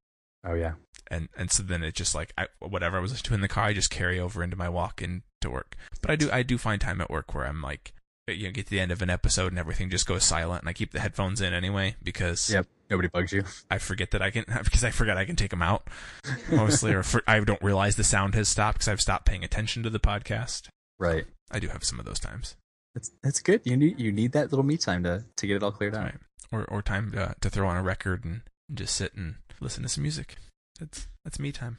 Oh yeah. And and so then it just like I, whatever I was listening to in the car, I just carry over into my walk into work. But I do I do find time at work where I'm like you know get to the end of an episode and everything just goes silent and I keep the headphones in anyway because Yep. Nobody bugs you. I forget that I can <laughs> because I forget I can take them out <laughs> mostly or for, I don't realize the sound has stopped because I've stopped paying attention to the podcast. Right. I do have some of those times. That's that's good. You need you need that little me time to to get it all cleared out. Right. Or or time to, to throw on a record and just sit and listen to some music. That's that's me time.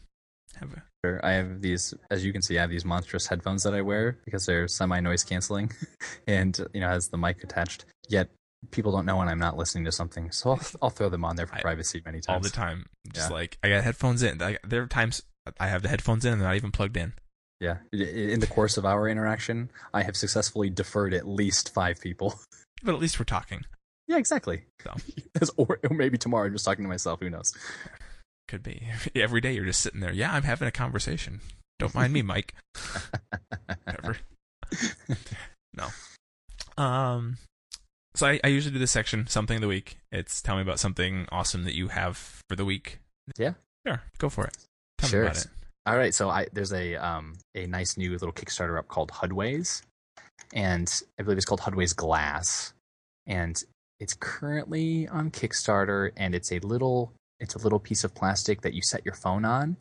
Have a. I have these, as you can see, I have these monstrous headphones that I wear because they're semi noise canceling, <laughs> and you know has the mic attached. Yet people don't know when I'm not listening to something, so I'll, I'll throw them on there for I- privacy many times. all the time. Just Yeah. like I got headphones in. I, there are times I have the headphones in and they're not even plugged in. Yeah. In the course of our interaction, I have successfully deferred at least five people. <laughs> But at least we're talking. yeah, exactly. So. <laughs> Or, or maybe tomorrow I'm just talking to myself. Who knows? Could be <laughs> every day. You're just sitting there. Yeah, I'm having a conversation. Don't mind me, Mike. Whatever. no. Um. So I, I usually do this section, something of the week. It's tell me about something awesome that you have for the week. Yeah. Sure. Go for it. Tell Sure. me about it. All right, so I there's a um a nice new little Kickstarter up called Hudways, and I believe it's called Hudways Glass, and it's currently on Kickstarter, and it's a little it's a little piece of plastic that you set your phone on,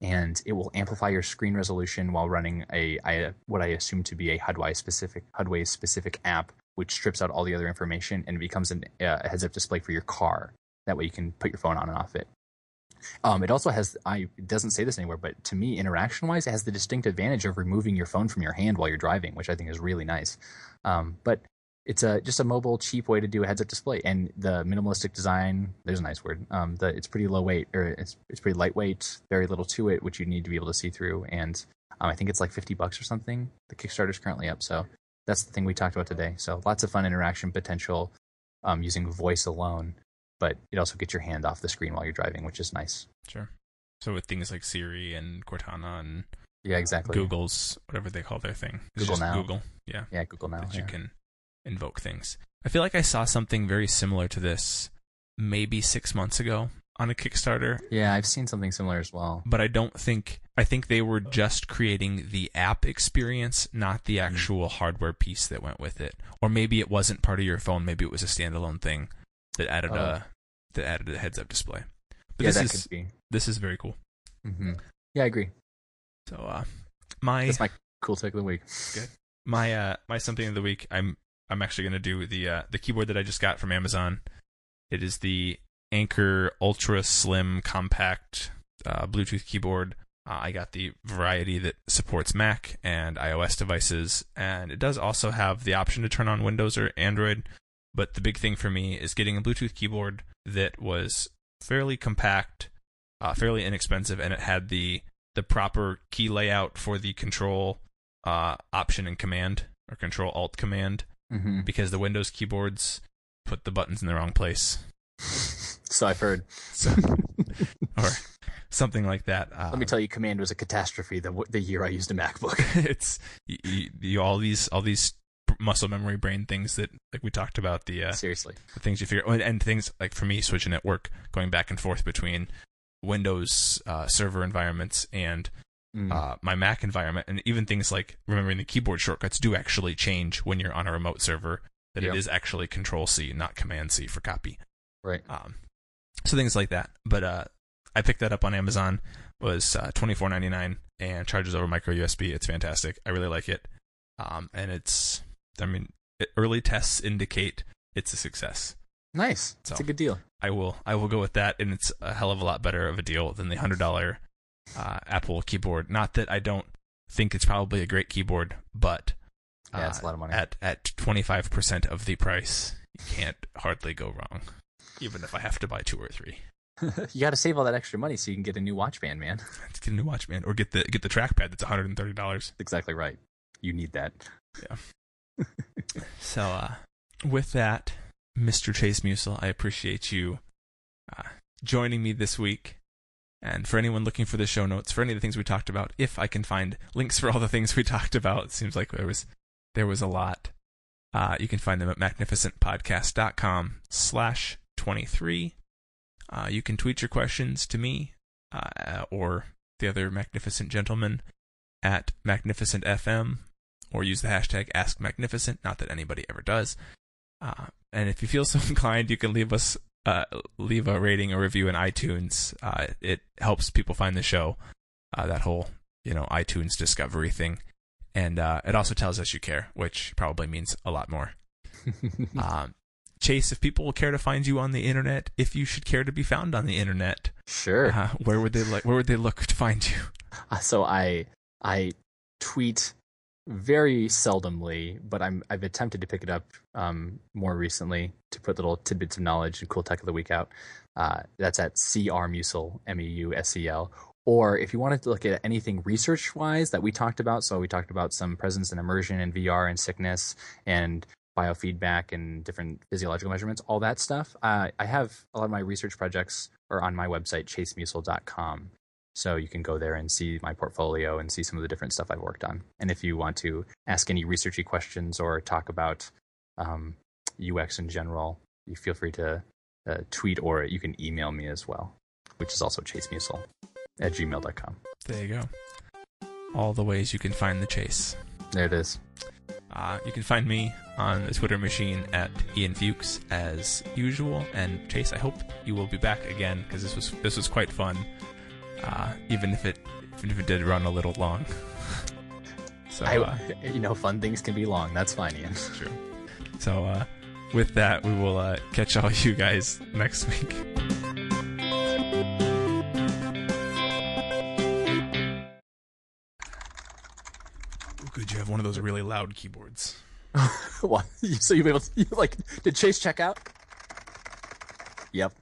and it will amplify your screen resolution while running a I, what I assume to be a Hudway specific Hudways specific app, which strips out all the other information and becomes an, uh, a heads up display for your car. That way you can put your phone on and off it. Um, it also has, I it doesn't say this anywhere, but to me, interaction wise, it has the distinct advantage of removing your phone from your hand while you're driving, which I think is really nice. Um, but it's a just a mobile, cheap way to do a heads up display, and the minimalistic design. There's a nice word. Um, the it's pretty low weight, or it's it's pretty lightweight, very little to it, which you need to be able to see through. And um, I think it's like 50 bucks or something. The Kickstarter's currently up, so that's the thing we talked about today. So lots of fun interaction potential um, using voice alone, but it also gets your hand off the screen while you're driving, which is nice. Sure. So with things like Siri and Cortana and Yeah, exactly. Google's whatever they call their thing. It's Google Now. Google. Yeah. Yeah, Google Now. that yeah. you can invoke things. I feel like I saw something very similar to this maybe six months ago on a Kickstarter, Yeah, I've seen something similar as well. but I don't think I think they were just creating the app experience, not the mm-hmm. actual hardware piece that went with it. Or maybe it wasn't part of your phone. Maybe it was a standalone thing that added Oh. a that added a heads up display. But yeah, this is this is very cool. hmm Yeah, I agree. So uh, my That's my cool take of the week. Good. my uh my something of the week i'm i'm actually going to do the uh the keyboard that i just got from amazon it is the Anker ultra slim compact uh, bluetooth keyboard uh, i got the variety that supports mac and ios devices and it does also have the option to turn on windows or android but the big thing for me is getting a bluetooth keyboard that was fairly compact uh, fairly inexpensive, and it had the the proper key layout for the control uh, option and command or control alt command hmm because the Windows keyboards put the buttons in the wrong place. <laughs> So I've heard. So, <laughs> or something like that. Uh, Let me tell you, Command was a catastrophe the the year I used a MacBook. <laughs> it's you, you, all these all these muscle memory brain things that like we talked about the uh, Seriously. the things you figure and things like for me switching at work going back and forth between Windows uh, server environments and Mm. uh, my Mac environment, and even things like remembering the keyboard shortcuts do actually change when you're on a remote server. That Yep. it is actually Control C, not Command C for copy. right. Um, so things like that. But uh, I picked that up on Amazon. Was uh, twenty four ninety nine and charges over micro USB. It's fantastic. I really like it. Um, and it's I mean early tests indicate it's a success. Nice. It's So- a good deal. I will I will go with that, and it's a hell of a lot better of a deal than the hundred dollar uh, Apple keyboard. Not that I don't think it's probably a great keyboard, but Yeah, it's uh, a lot of money. At at twenty five percent of the price, you can't hardly go wrong. Even if I have to buy two or three, <laughs> you got to save all that extra money so you can get a new watch band, man. Let's <laughs> get a new watch, man, or get the get the trackpad that's one hundred and thirty dollars. Exactly right. You need that. So, uh, with that, Mr. Chase Meusel, I appreciate you uh, joining me this week. And for anyone looking for the show notes, for any of the things we talked about, if I can find links for all the things we <laughs> talked about, it seems like there was there was a lot. Uh, you can find them at magnificentpodcast.com slash 23. Uh, you can tweet your questions to me uh, or the other magnificent gentleman at magnificentfm or use the hashtag AskMagnificent. Not that anybody ever does. Uh, and if you feel <laughs> so inclined, you can leave us uh, leave a rating or review in iTunes. Uh, it helps people find the show. Uh, that whole you know iTunes discovery thing, and uh, it also tells us you care, which probably means a lot more. <laughs> um, Chase, if people will care to find you on the internet, if you should care to be found on the internet, sure. uh, where would they like? Where would they look to find you? Uh, so I I tweet very seldomly, but I'm I've attempted to pick it up um, more recently to put little tidbits of knowledge and cool tech of the week out. Uh, that's at CR Meusel M E U S E L. Or if you wanted to look at anything research wise that we talked about, so we talked about some presence and immersion and VR and sickness and biofeedback and different physiological measurements, all that stuff. Uh, I have a lot of my research projects are on my website, chasemeusel.com. So you can go there and see my portfolio and see some of the different stuff I've worked on. And if you want to ask any researchy questions or talk about um, UX in general, you feel free to uh, tweet or you can email me as well, which is also chasemeusel at gmail.com. There you go. All the ways you can find the chase. There it is. Uh, you can find me on the Twitter machine at Ian Fuchs as usual. And Chase, I hope you will be back again because this was this was quite fun. Uh, even if it even if it did run a little long. <laughs> so I, uh, you know, fun things can be long. That's fine, Ian. true. So uh, with that, we will uh, catch all <laughs> you guys next week. Good, you have one of those really loud keyboards. <laughs> what? So you'll be able to, you, like, did Chase check out? Yep.